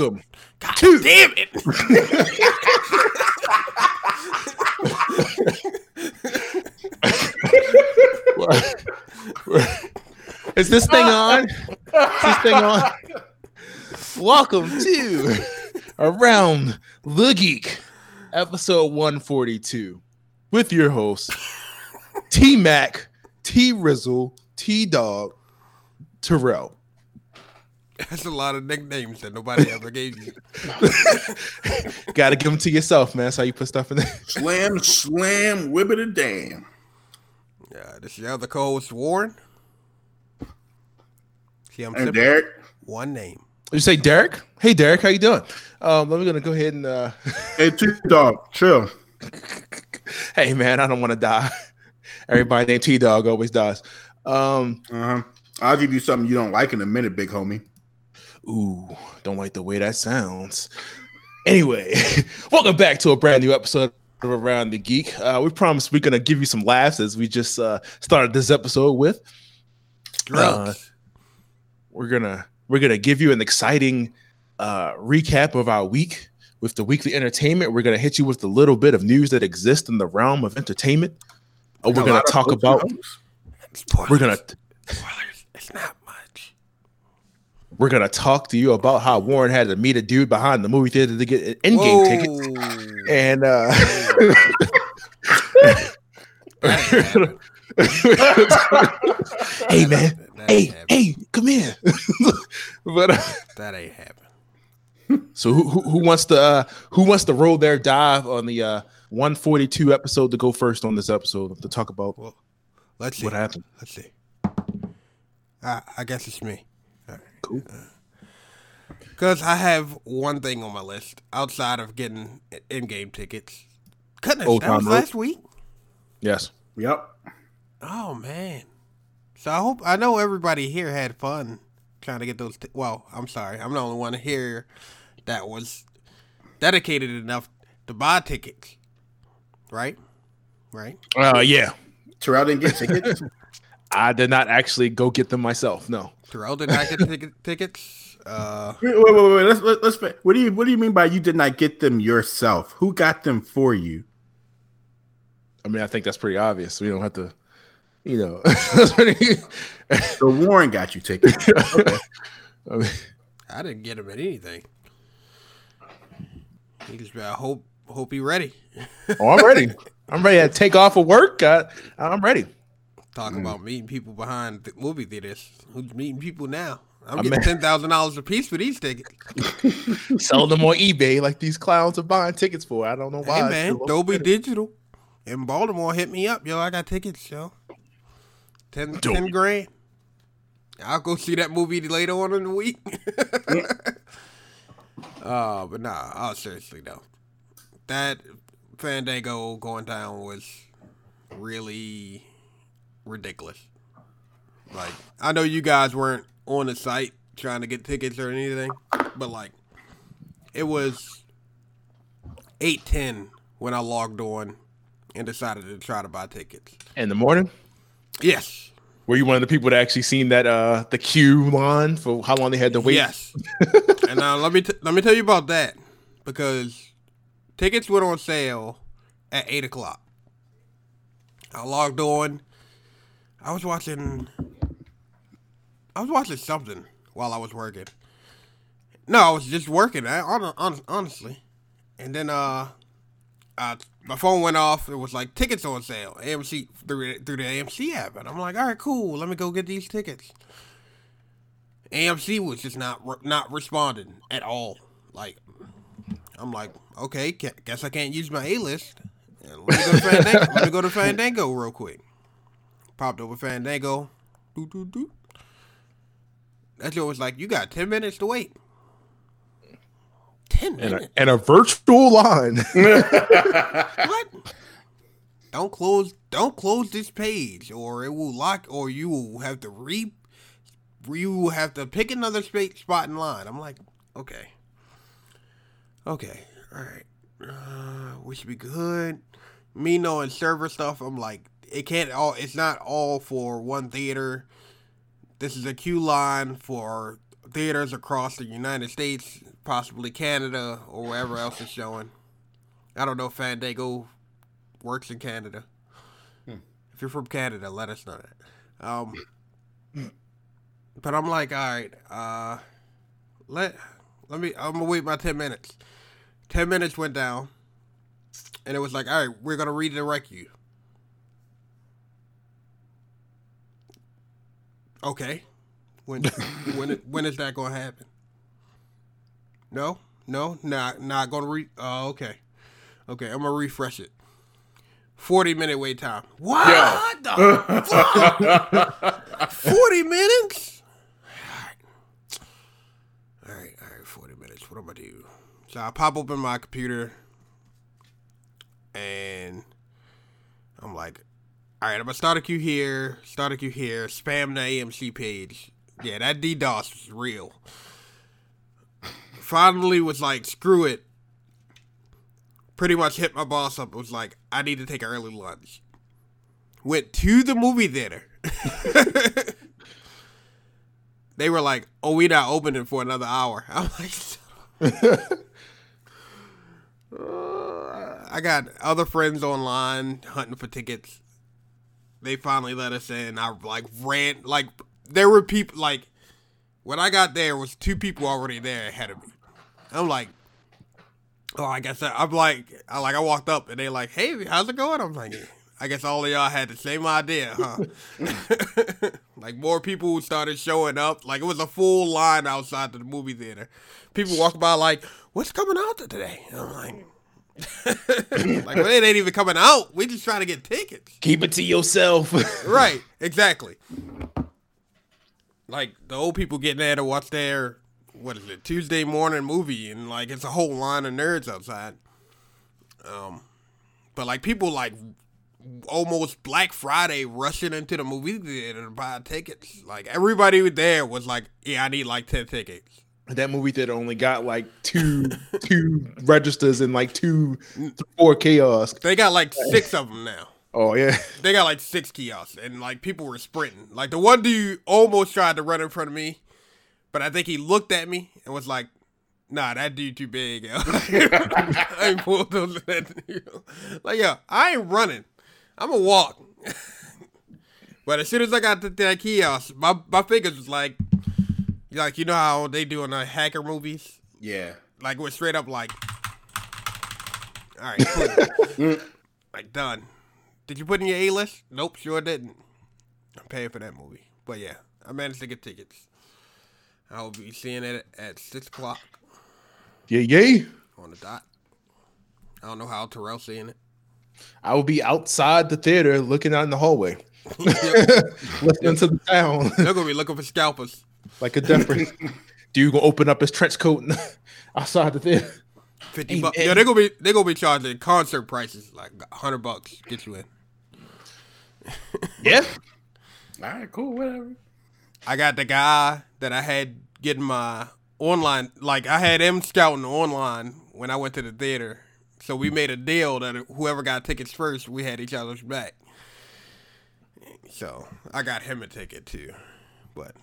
Welcome God to- damn it! Is this thing on? Is this thing on? Welcome to Around the Geek, episode 142, with your hosts T Mac, T Rizzle, T Dog, Terrell. That's a lot of nicknames that nobody ever gave you. Gotta give them to yourself, man. That's how you put stuff in there. Slam, slam, whippet a damn. Yeah, this is your other co-host Warren. See, I'm And. Derek, One name. You say Derek? Hey Derek, how you doing? Um, let me gonna go ahead and uh hey, T Dog, chill. hey man, I don't want to die. Everybody named T Dog always dies. Um, Uh-huh. I'll give you something you don't like in a minute, big homie. Ooh, don't like the way that sounds. Anyway, welcome back to a brand new episode of Around the Geek. Uh, we promised we're gonna give you some laughs as we just uh, started this episode with. Drugs. We're gonna we're gonna give you an exciting uh, recap of our week with the weekly entertainment. We're gonna hit you with a little bit of news that exists in the realm of entertainment. Uh, we're gonna talk about. Spoilers. We're gonna Spoilers. It's not much. We're gonna talk to you about how Warren had to meet a dude behind the movie theater to get an Endgame ticket, and uh, hey man, hey happen. hey, come here. but uh, That ain't happen. so who, who who wants to uh, who wants to roll their dive on the uh, 142 episode to go first on this episode to talk about Well, let's see. what happened? Let's see. I, I guess it's me. Cool. Because I have one thing on my list outside of getting Endgame tickets. Goodness, Old that was Road? last week. Yes. Yep. Oh man. So I hope I know everybody here had fun trying to get those. T- well, I'm sorry, I'm the only one here that was dedicated enough to buy tickets. Right. Right. Uh, yeah. Terrell didn't get tickets. I did not actually go get them myself. No. Terrell did not get ticket, tickets. Uh, wait, wait, wait, wait. Let's, let, let's. What do you What do you mean by you did not get them yourself? Who got them for you? I mean, I think that's pretty obvious. We don't have to, you know. that's So Warren got you tickets. Okay. I mean, I didn't get him at anything. He just I hope hope he ready. oh, I'm ready. I'm ready to take off of work. I, I'm ready. Talking Mm. about meeting people behind the movie theaters. Who's meeting people now? I'm I getting mean- ten thousand dollars a piece for these tickets. Selling them on eBay like these clowns are buying tickets for. I don't know why. Hey man, Dolby Digital in Baltimore hit me up, yo. I got tickets, yo. 10, 10 grand. I'll go see that movie later on in the week. uh, but nah, oh, seriously though, that Fandango going down was really ridiculous. Like, I know you guys weren't on the site trying to get tickets or anything, but like, it was eight ten when I logged on and decided to try to buy tickets. in the morning. Yes, Were you one of the people that actually seen that uh the queue line for how long they had to wait? yes. and now let me t- let me tell you about that because tickets went on sale at eight o'clock. I logged on. I was watching. I was watching something while I was working. No, I was just working. I, hon- hon- honestly, and then uh, uh, my phone went off. It was like tickets on sale. AMC through through the AMC app, and I'm like, all right, cool. Let me go get these tickets. AMC was just not not responding at all. Like, I'm like, okay, guess I can't use my A list. Let me go to Fandango. Let me go to Fandango real quick. Popped over Fandango. Doo, doo, doo. That joke was like, you got ten minutes to wait. Ten And minutes. a, and a virtual line. What? Don't close don't close this page or it will lock or you will have to re you will have to pick another space spot in line. I'm like, okay. Okay. All right. Uh, we should be good. Me knowing server stuff, I'm like, it can't all it's not all for one theater. This is a queue line for theaters across the United States possibly Canada or wherever else is showing. I don't know if Fandango works in Canada. If you're from Canada, let us know that. Um, but I'm like, all right, uh, let let me. I'm gonna wait my ten minutes. Ten minutes went down, and it was like, all right, we're gonna redirect you. Okay, when when when is that gonna happen? No, no, not not gonna re. Oh, okay, okay. I'm gonna refresh it. Forty minute wait time. What the fuck? Forty minutes. All right, all right, all right. Forty minutes. What am I do? So I pop open my computer, and I'm like, all right, I'm gonna start a queue here, start a queue here, spam the AMC page. Yeah, that DDoS was real. Finally, was like, screw it. Pretty much hit my boss up. Was like, I need to take an early lunch. Went to the movie theater. they were like, "Oh, we not opening for another hour." I'm like, I got other friends online hunting for tickets. They finally let us in. I like ran like there were people like when I got there was two people already there ahead of me. I'm like, oh, I guess I, I'm like, I like I walked up and they like, hey, how's it going? I'm like, I guess all of y'all had the same idea, huh? like more people started showing up. Like it was a full line outside the movie theater. People walked by like, what's coming out today? I'm like. like well, it ain't even coming out. We just trying to get tickets. Keep it to yourself. right, exactly. Like the old people getting there to watch their what is it Tuesday morning movie, and like it's a whole line of nerds outside. Um, but like people like almost Black Friday rushing into the movie theater to buy tickets. Like everybody there was like, yeah, I need like ten tickets. That movie theater only got like two two registers and like two four kiosks. They got like six of them now. Oh yeah. They got like six kiosks, and like people were sprinting. Like the one dude almost tried to run in front of me, but I think he looked at me and was like, "Nah, that dude too big." I ain't pulled those. Like, yo, I ain't running. I'm gonna walk. but as soon as I got to that kiosk, my my fingers was like, like you know how they do in the hacker movies, Yeah. like was straight up like, all right, cool. like done. Did you put in your A list? Nope, sure didn't. I'm paying for that movie, but yeah, I managed to get tickets. I will be seeing it at six o'clock Yeah, yay. on the dot. I don't know how Terrell's seeing it. I will be outside the theater looking out in the hallway. Listening to the sound They're gonna be looking for scalpers. Like a deaf person. Dude gonna open up his trench coat and outside the theater. Fifty Hey, bucks. man. Yeah, they're gonna be they're gonna be charging concert prices like hundred bucks. Get you in. Yeah. All right, cool, whatever. I got the guy that I had getting my online, like I had him scouting online when I went to the theater. So we made a deal that whoever got tickets first, we had each other's back. So I got him a ticket too, but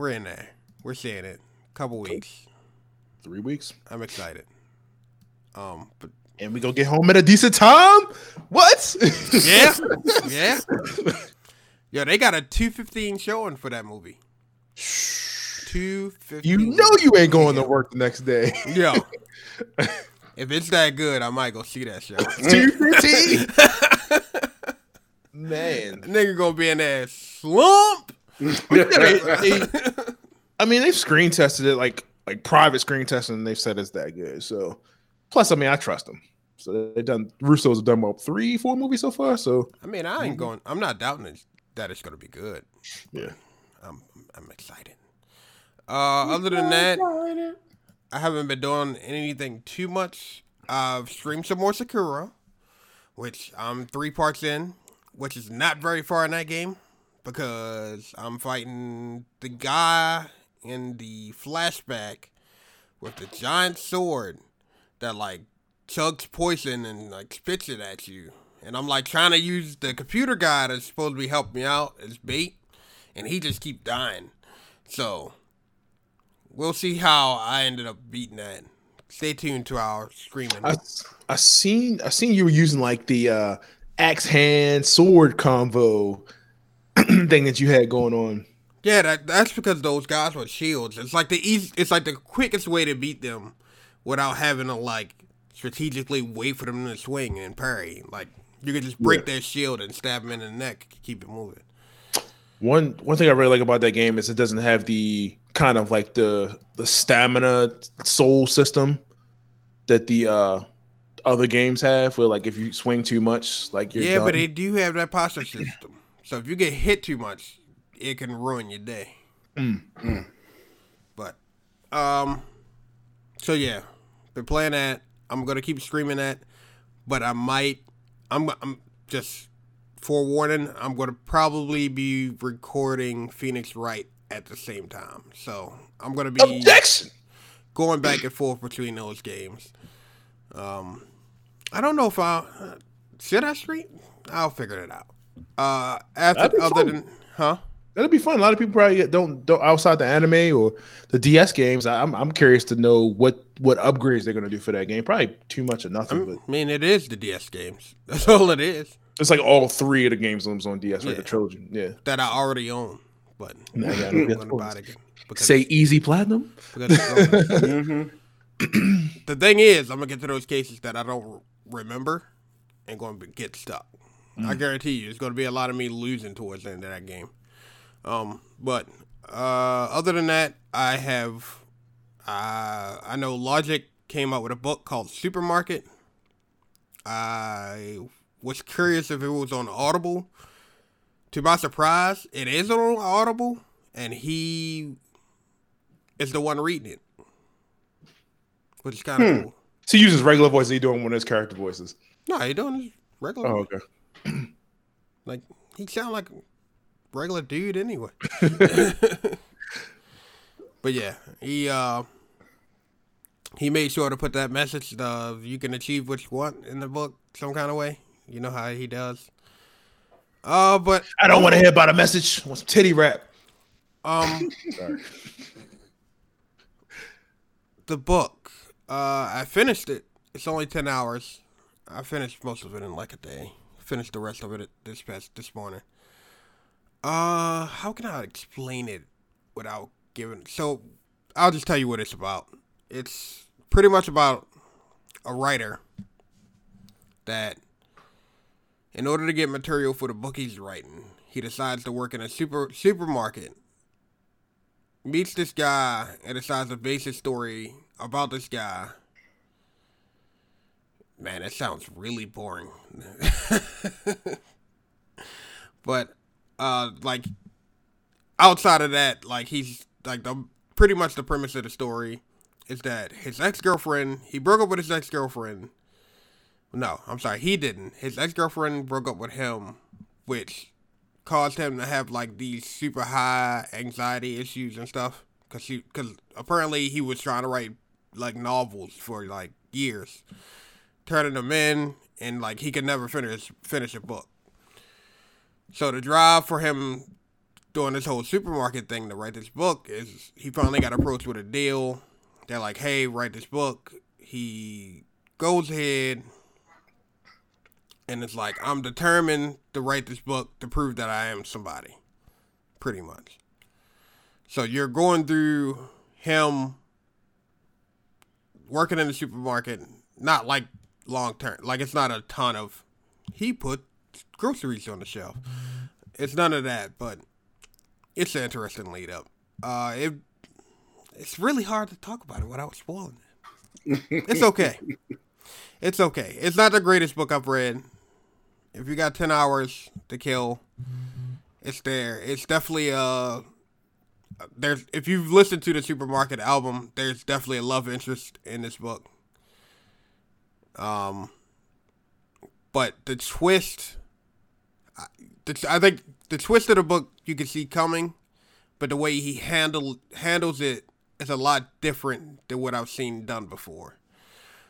we're in there. We're seeing it. Couple weeks. Three weeks. I'm excited. Um, but And we gonna get home at a decent time? What? yeah, yeah. Yo, they got a two fifteen showing for that movie. Two fifteen. You know you ain't going to work the next day. Yo, if it's that good, I might go see that show. Two fifteen. Man, Nigga gonna be in that slump. They- they- I mean, they've screen tested it like like private screen testing, and they've said it's that good. So, plus, I mean, I trust them. So they've done Russo's have done about three, four movies so far. So I mean, I ain't going. I'm not doubting it, that it's gonna be good. yeah, I'm I'm excited. Uh, other than that, I haven't been doing anything too much. I've streamed some more Sekiro, which I'm three parts in, which is not very far in that game because I'm fighting the guy in the flashback with the giant sword that like chugs poison and like spits it at you. And I'm like trying to use the computer guy that's supposed to be helping me out as bait, and he just keep dying. So we'll see how I ended up beating that. Stay tuned to our screaming. I I seen I seen you were using like the uh axe hand sword combo thing that you had going on. Yeah, that, that's because those guys were shields. It's like the easy, It's like the quickest way to beat them without having to like strategically wait for them to swing and parry. Like you can just break yeah. their shield and stab them in the neck, keep it moving. One one thing I really like about that game is it doesn't have the kind of like the the stamina soul system that the uh other games have where like if you swing too much like yeah done. but they do have that posture system so if you get hit too much it can ruin your day mm, mm. but um so yeah been playing that i'm gonna keep streaming that but i might i'm, I'm just forewarning i'm gonna probably be recording phoenix wright at the same time so i'm gonna be Objection! going back and forth between those games um I don't know if I should I stream. I'll figure it out. Uh, after other fun. than huh. That'd be fun. A lot of people probably don't don't outside the anime or the DS games. I'm I'm curious to know what what upgrades they're gonna do for that game. Probably too much of nothing. I mean, mean it is the DS games. That's all it is. It's like all three of the games on DS, yeah. like the trilogy. Yeah, that I already own, but nah, yeah, about it Say easy platinum. mm-hmm. the thing is, I'm gonna get to those cases that I don't remember and going to get stuck. Mm. I guarantee you, it's going to be a lot of me losing towards the end of that game. Um, but uh, other than that, I have. Uh, I know Logic came out with a book called Supermarket. I was curious if it was on Audible. To my surprise, it is on Audible, and he is the one reading it, which is kind of hmm. cool. So he uses regular voice. He doing one of his character voices. No, he doing regular. Oh, okay. like he sound like a regular dude anyway. but yeah, he uh he made sure to put that message of you can achieve what you want in the book some kind of way. You know how he does. Uh, but I don't want to hear about a message. I want some titty rap. Um, the book uh, I finished it. It's only ten hours. I finished most of it in like a day. Finished the rest of it this past this morning. Uh, how can I explain it without giving? So, I'll just tell you what it's about. It's pretty much about a writer that, in order to get material for the book he's writing, he decides to work in a super supermarket. Meets this guy and decides to base his story about this guy. Man, that sounds really boring. but uh like outside of that, like he's like the pretty much the premise of the story is that his ex-girlfriend, he broke up with his ex-girlfriend. No, I'm sorry, he didn't. His ex-girlfriend broke up with him, which caused him to have like these super high anxiety issues and stuff cuz he cuz apparently he was trying to write like novels for like years, turning them in, and like he could never finish finish a book. So the drive for him doing this whole supermarket thing to write this book is he finally got approached with a deal. They're like, "Hey, write this book." He goes ahead and it's like, "I'm determined to write this book to prove that I am somebody." Pretty much. So you're going through him working in the supermarket, not like long term. Like it's not a ton of. He put groceries on the shelf. It's none of that, but it's an interesting lead up. Uh, it it's really hard to talk about it without spoiling it. it's okay. It's okay. It's not the greatest book I've read. If you got ten hours to kill, it's there. It's definitely a there's if you've listened to the supermarket album, there's definitely a love interest in this book. Um, but the twist, the, I think the twist of the book you can see coming, but the way he handle handles it is a lot different than what I've seen done before.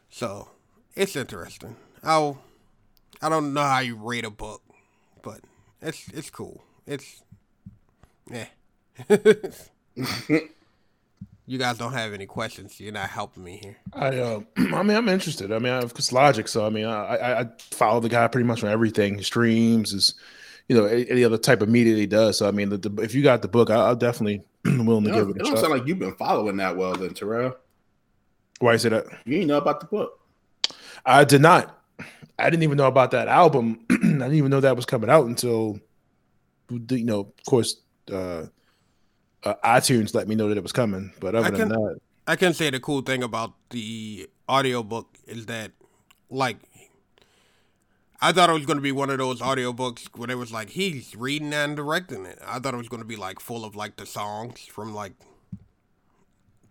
So it's interesting. I'll I don't know how you rate a book, but it's it's cool. It's yeah. You guys don't have any questions. You're not helping me here. I uh, I mean, I'm interested. I mean, I've it's logic, so I mean, I, I I follow the guy pretty much on everything. He streams is, you know, any, any other type of media he does. So I mean, the, the, if you got the book, I, I'll definitely willing to It give it it a don't shot. sound like you've been following that well, then, Terrell. Why you say that? You didn't know about the book. I did not. I didn't even know about that album. I didn't even know that was coming out until, you know, of course, uh, uh, iTunes let me know that it was coming. But other I than that, I can say the cool thing about the audiobook is that, like, I thought it was going to be one of those audiobooks where it was like he's reading and directing it. I thought it was going to be like full of like the songs from like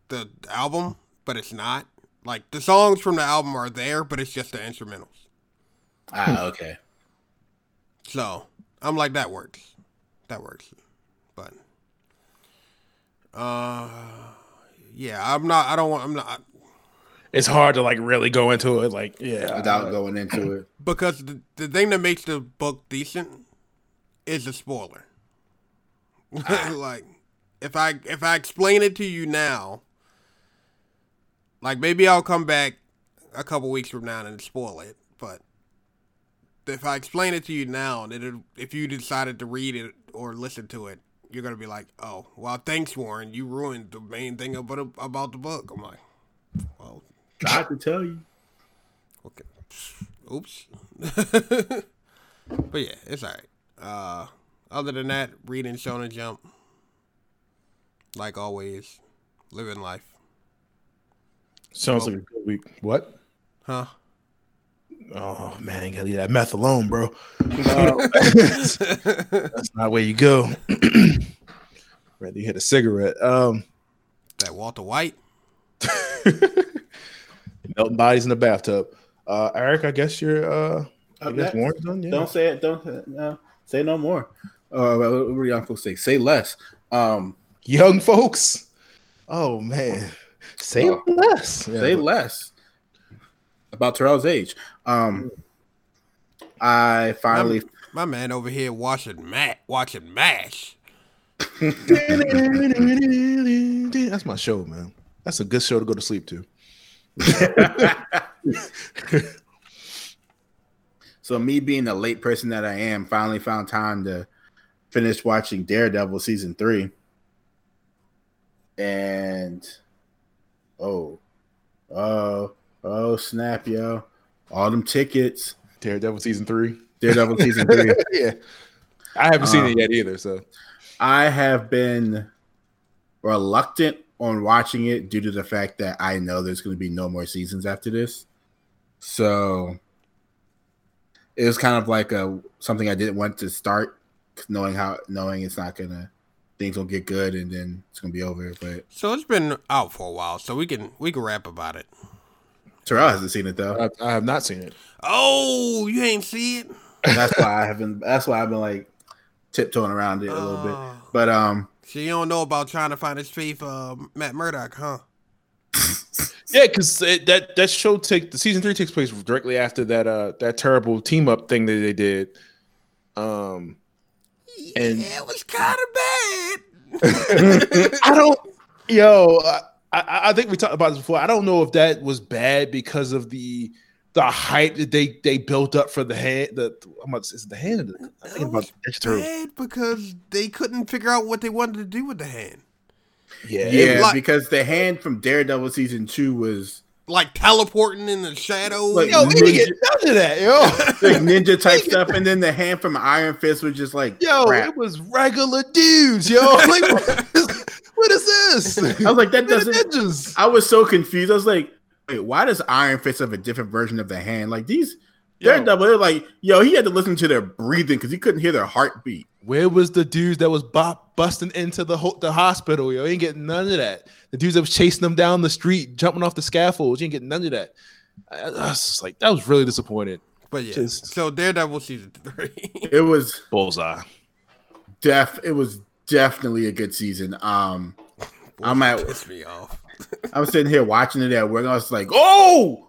the album, but it's not. Like the songs from the album are there, but it's just the instrumentals. Ah, okay. So I'm like that works, that works, but uh, yeah, I'm not. I don't want. I'm not. it's hard to like really go into it. Like, yeah, Without going into it. because the, the thing that makes the book decent is the spoiler. like if I if I explain it to you now, like maybe I'll come back a couple weeks from now and spoil it, but if I explain it to you now, then it, if you decided to read it or listen to it, you're gonna be like, "Oh, well, thanks, Warren. You ruined the main thing about about the book." I'm like, "Well, Tried to tell you. Okay. Oops. but yeah, it's alright. Uh, other than that, reading Shonen Jump. Like always, living life. sounds like a good week. What? Huh? Oh man, you gotta leave that meth alone, bro. That's not where you go. Rather you hit a cigarette. Um, That Walter White. melting bodies in the bathtub. Uh, Eric, I guess you're. Uh, I guess next. Warren's done. Yeah. Don't say it. Don't no, say no more. Uh, what were do young folks say? Say less. Um, Young folks. Oh man, say Oh. less. Yeah, say but- less about Terrell's age. Um, I finally My man over here watching Matt watching MASH. That's my show, man. That's a good show to go to sleep to. So me being the late person that I am, finally found time to finish watching Daredevil season three. And oh, oh, oh, snap, yo! All them tickets. Daredevil season three. Daredevil season three. yeah, I haven't seen Um, it yet either. So I have been reluctant on watching it due to the fact that I know there's going to be no more seasons after this. So it was kind of like a something I didn't want to start, knowing how knowing it's not gonna things will get good and then it's gonna be over. But So it's been out for a while, so we can we can rap about it. Terrell hasn't seen it though. I, I have not seen it. Oh, you ain't see it? That's why I haven't. That's why I've been like tiptoeing around it a little bit. Oh. But um, So you don't know about trying to find his faith, uh, Matt Murdock, huh? Yeah, because that that show take the season three takes place directly after that uh that terrible team up thing that they did. Um, And- yeah, it was kind of bad. I don't, yo, I, I I think we talked about this before. I don't know if that was bad because of the the hype that they they built up for the hand. The I'm about is the hand? Or the, I'm thinking about Ninja Turtle. bad because they couldn't figure out what they wanted to do with the hand. Yeah, yeah, like- because the hand from Daredevil season two was Like teleporting in the shadows. Like, yo, we didn't get none of that, yo. like ninja type stuff, and then the hand from Iron Fist was just like Yo, crap. it was regular dudes, yo. Like, what is, what is this? I was like, that doesn't. ninjas. I was so confused. I was like, wait, why does Iron Fist have a different version of the hand? Like these Yo. Daredevil, they're like, yo, he had to listen to their breathing because he couldn't hear their heartbeat. Where was the dudes that was bop, busting into the ho- the hospital? Yo, you ain't getting none of that. The dudes that was chasing them down the street, jumping off the scaffolds, you ain't getting none of that. I, I was just like, that was really disappointed. but yeah. just- So Daredevil season three. It was Bullseye. def. It was definitely a good season. Um, I'm at. pissed me off. I'm sitting here watching it at work. I was like, oh,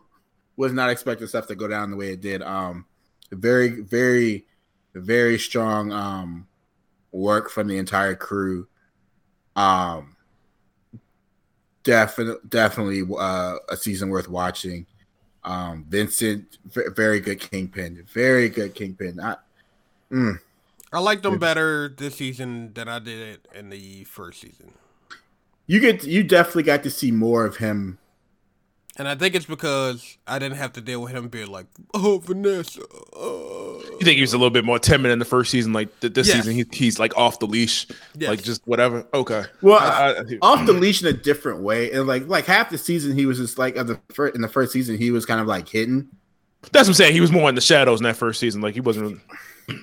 was not expecting stuff to go down the way it did. Um, very, very, very strong um work from the entire crew. Um, definitely definitely uh, a season worth watching. Um, Vincent, v- very good kingpin, very good kingpin. I, mm, I liked him better this season than I did it in the first season. you get you definitely got to see more of him. And I think it's because I didn't have to deal with him being like, "Oh, Vanessa." Uh. You think he was a little bit more timid in the first season? Like th- this Yes. season, he, he's like off the leash, Yes. like just whatever. Okay. Well, I- I- off the leash in a different way, and like like half the season he was just like of the first in the first season he was kind of like hidden. that's what I'm saying. He was more in the shadows in that first season. Like he wasn't.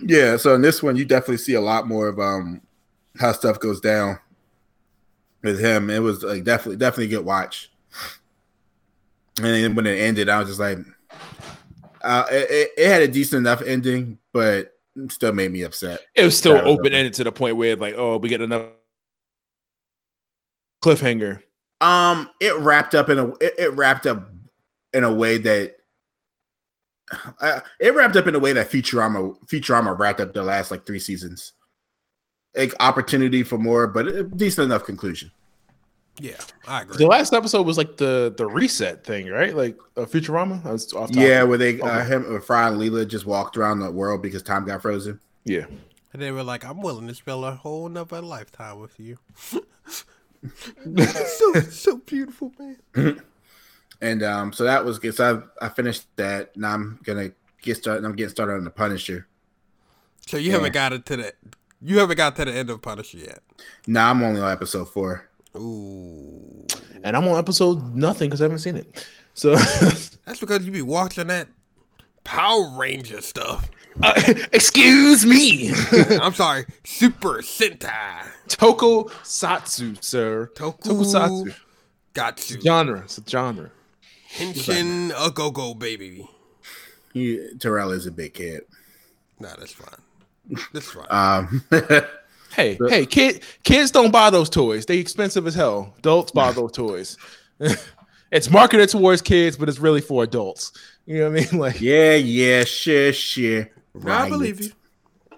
Yeah, so in this one you definitely see a lot more of um how stuff goes down with him. It was like definitely definitely a good watch. And then when it ended, I was just like, uh, it, it- had a decent enough ending, but it still made me upset. It was still Yeah, it was open ended to the point where like, oh, we get another cliffhanger. Um, it wrapped up in a it, it wrapped up in a way that uh, it wrapped up in a way that Futurama Futurama wrapped up the last like three seasons. Like opportunity for more, but a decent enough conclusion. Yeah, I agree. The last episode was like the the reset thing, right? Like uh, Futurama. I was off. Yeah, where they uh, him uh, Fry and Leela just walked around the world because time got frozen. yeah. And they were like, "I'm willing to spend a whole nother lifetime with you." so so beautiful, man. And um, so that was good. So I, I finished that. Now I'm gonna get started. I'm getting started on the Punisher. So you Yeah. haven't got it to the you haven't got to the end of Punisher yet. Now I'm only on episode four. Ooh, And I'm on episode nothing because I haven't seen it. So, that's because you be watching that Power Ranger stuff. uh, excuse me, I'm sorry, Super Sentai. Toko Satsu, sir. Toku Tokusatsu. got you. Genre. It's a genre. Henshin a go go baby. He, Terrell is a big kid. Nah, that's fine. That's fine. Um, Hey, hey, kid, kids don't buy those toys. They expensive as hell. Adults buy those toys. it's marketed towards kids, but it's really for adults. You know what I mean? Like, yeah, yeah, sure, sure. Nah, I believe you.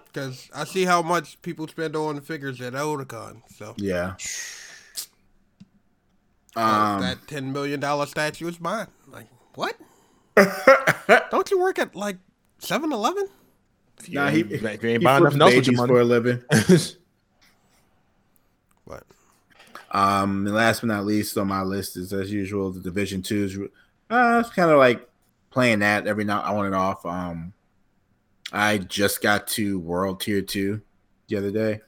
Because I see how much people spend on the figures at Otakon. So Yeah. Uh, Um, that $10 million statue is mine. Like, what? Don't you work at like 7 Eleven? nah, he, if you ain't he buying flips nothing else with your babies money. for a living. What? Um, and last but not least on my list is as usual the Division Twos. Uh, it's kind of like playing that every now on and off. Um, I just got to World Tier Two the other day.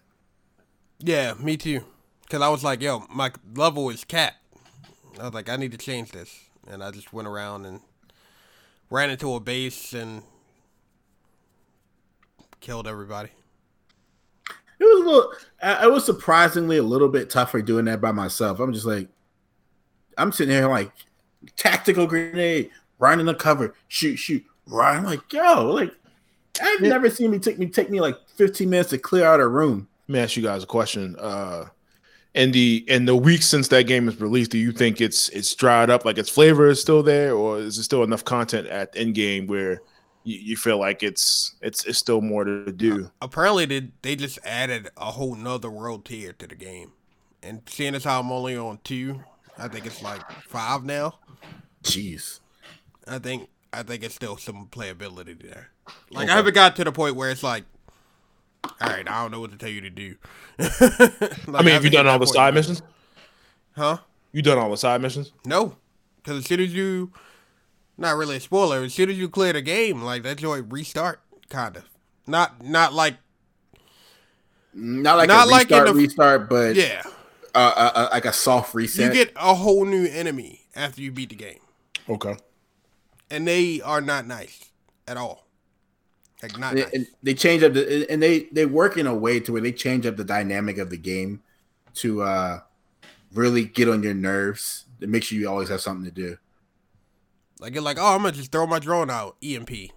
Yeah, me too. Because I was like, yo, my level is capped. I was like, I need to change this. And I just went around and ran into a base and killed everybody. It was a little. I, I was surprisingly a little bit tougher doing that by myself. I'm just like, I'm sitting here like tactical grenade, run in the cover, shoot, shoot, run. I'm like, yo, like I've Yeah. never seen me take me take me like 15 minutes to clear out a room. Let me ask you guys a question. Uh, in the in the weeks since that game is released, do you think it's it's dried up, like its flavor is still there, or is there still enough content at end game where you, you feel like it's it's it's still more to do? Apparently, they, they just added a whole nother world tier to the game. And seeing as how I'm only on two, I think it's like five now. Jeez. I think I think it's still some playability there. Like Okay. I haven't got to the point where it's like, all right, I don't know what to tell you to do. I mean, have you done all the side missions? Huh? You done all the side missions? No, because as soon as you, not really a spoiler, as soon as you clear the game, like that joy restart, kind of. Not not like Not like Not a like in restart, the- restart, but yeah. uh, uh, uh, like a soft reset. You get a whole new enemy after you beat the game, Okay. and they are not nice at all. Like not and, nice. and they change up the and they they work in a way to where they change up the dynamic of the game to uh really get on your nerves to make sure you always have something to do. Like you're like, oh, I'm gonna just throw my drone out. EMP. Like,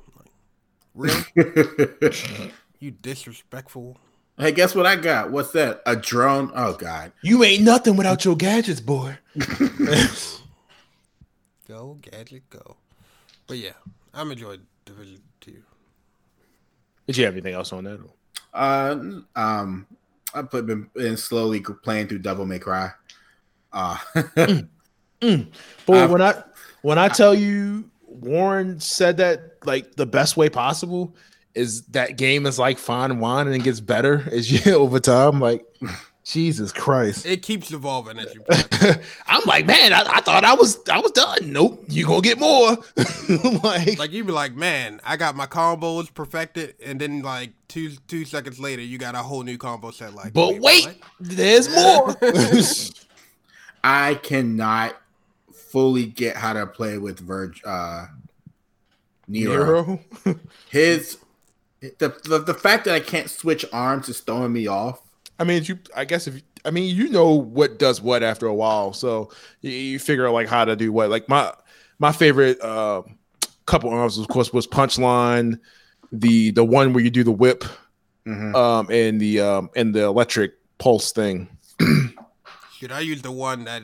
really? you disrespectful. hey, guess what I got? What's that? A drone? Oh God. You ain't nothing without your gadgets, boy. Go gadget, go. But yeah, I'm enjoying Division Two. Did you have anything else on that? Uh, um, I've been, been slowly playing through Devil May Cry. Uh, Mm. But when I when I tell you Warren said that like the best way possible is that game is like fine wine and it gets better as you over time. Like Jesus Christ. It keeps evolving as you play. I'm like, man, I, I thought I was I was done. Nope, you gonna get more. like, like you be like, man, I got my combos perfected, and then like two two seconds later, you got a whole new combo set. Like, but wait, what? there's more. I cannot fully get how to play with Virg uh Nero. Nero. His the, the the fact that I can't switch arms is throwing me off. I mean, you. I guess if I mean, you know what does what after a while, so you, you figure out like how to do what. Like my my favorite uh, couple arms, of course, was Punchline, the the one where you do the whip, Mhm. um, and the um, and the electric pulse thing. Should I use the one that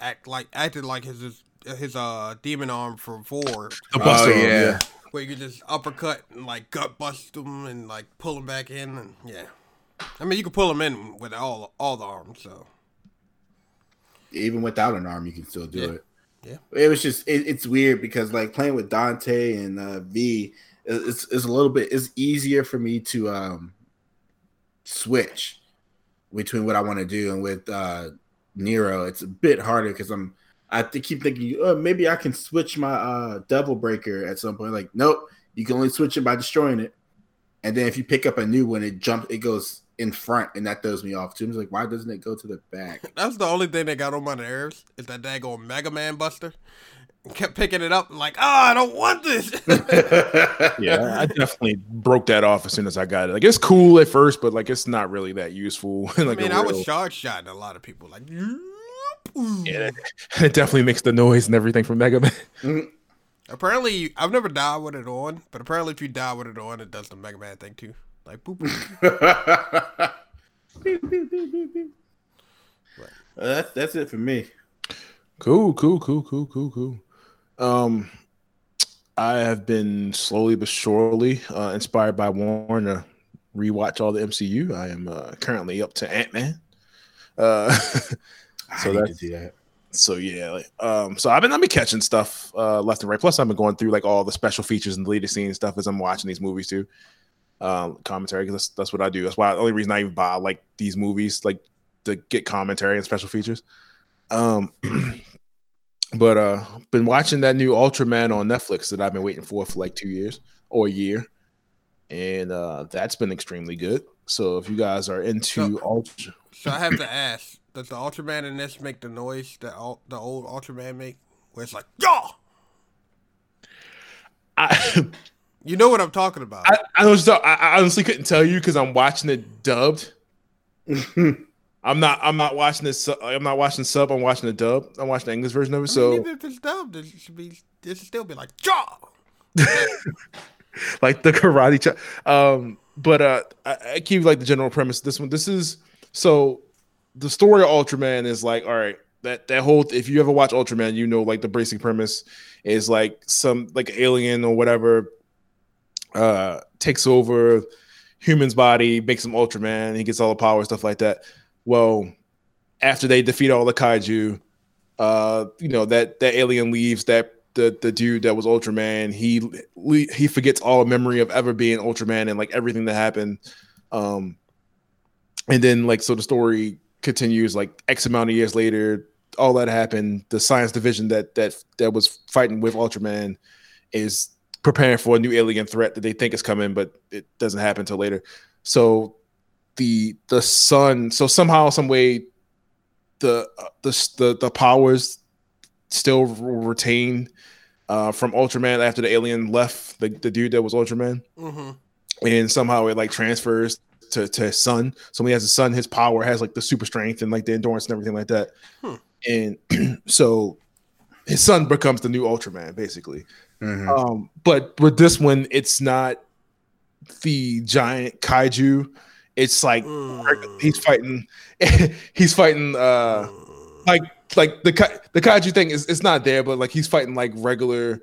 act like acted like his his, his uh demon arm from four, The Buster oh arm, yeah. where you could just uppercut and like gut bust them and like pull them back in, and yeah. I mean, you can pull them in with all all the arms, so even without an arm, you can still do Yeah. it. Yeah. It was just it, it's weird because like playing with Dante and uh, V is is a little bit it's easier for me to um switch between what I want to do and with uh Nero it's a bit harder because I'm I th- keep thinking oh maybe I can switch my uh Devil Breaker at some point like nope you can only switch it by destroying it and then if you pick up a new one it jumps it goes in front and that throws me off too. I'm just like why doesn't it go to the back? that's the only thing that got on my nerves is that daggone Mega Man Buster. Kept picking it up like, oh, I don't want this. Yeah, I definitely broke that off as soon as I got it. Like it's cool at first, but like it's not really that useful. like I mean, a I was real- charge shotting a lot of people like, Yeah, it definitely makes the noise and everything from Mega Man. Mm-hmm. Apparently, I've never died with it on, but apparently, if you die with it on, it does the Mega Man thing too. Like, boop, boop. Uh, that's that's it for me. Cool, cool, cool, cool, cool, cool. Um, I have been slowly but surely uh, inspired by Warren to rewatch all the MCU. I am uh, currently up to Ant Man. Uh, I So to that's- do that. so yeah, like, um, so I've been I've been catching stuff uh, left and right. Plus, I've been going through like all the special features and the deleted scenes stuff as I'm watching these movies too. Um, commentary because that's, that's what I do. That's why the only reason I even buy like these movies like to get commentary and special features. Um, but uh, been watching that new Ultraman on Netflix that I've been waiting for for like two years or a year, and uh, that's been extremely good. So if you guys are into So- Ultra, so I have to ask: Does the Ultraman in this make the noise that all, the old Ultraman make, where it's like, "Yaw"? I. You know what I'm talking about? I, I, was, I, I honestly couldn't tell you because I'm watching it dubbed. I'm not. I'm not watching this. I'm not watching sub. I'm watching the dub. I'm watching the English version of it. I mean, So, even if it's dubbed, it should be. It should still be like, "Yaw." like the karate chop. Um, but uh, I, I keep like the general premise. This one. This is so. The story of Ultraman is like, all right. That that whole. If you ever watch Ultraman, you know like the basic premise is like some like alien or whatever. Uh, takes over human's body, makes him Ultraman. He gets all the power, stuff like that. Well, after they defeat all the kaiju, uh, you know that that alien leaves. That the the dude that was Ultraman, he he forgets all memory of ever being Ultraman and like everything that happened. Um, and then like so the story continues like X amount of years later. All that happened. The science division that that that was fighting with Ultraman is preparing for a new alien threat that they think is coming, but it doesn't happen until later. So the the sun, so somehow, some way, the uh, the the, the powers still retain uh, from Ultraman after the alien left the, the dude that was Ultraman, Mm-hmm. and somehow it like transfers to to his son. So when he has a son, his power has like the super strength and like the endurance and everything like that. Hmm. And so his son becomes the new Ultraman, basically. Mhm. Um, but with this one, it's not the giant kaiju. It's like Mm. he's fighting. he's fighting. Uh, like like the kai- the kaiju thing is it's not there, but like he's fighting like regular.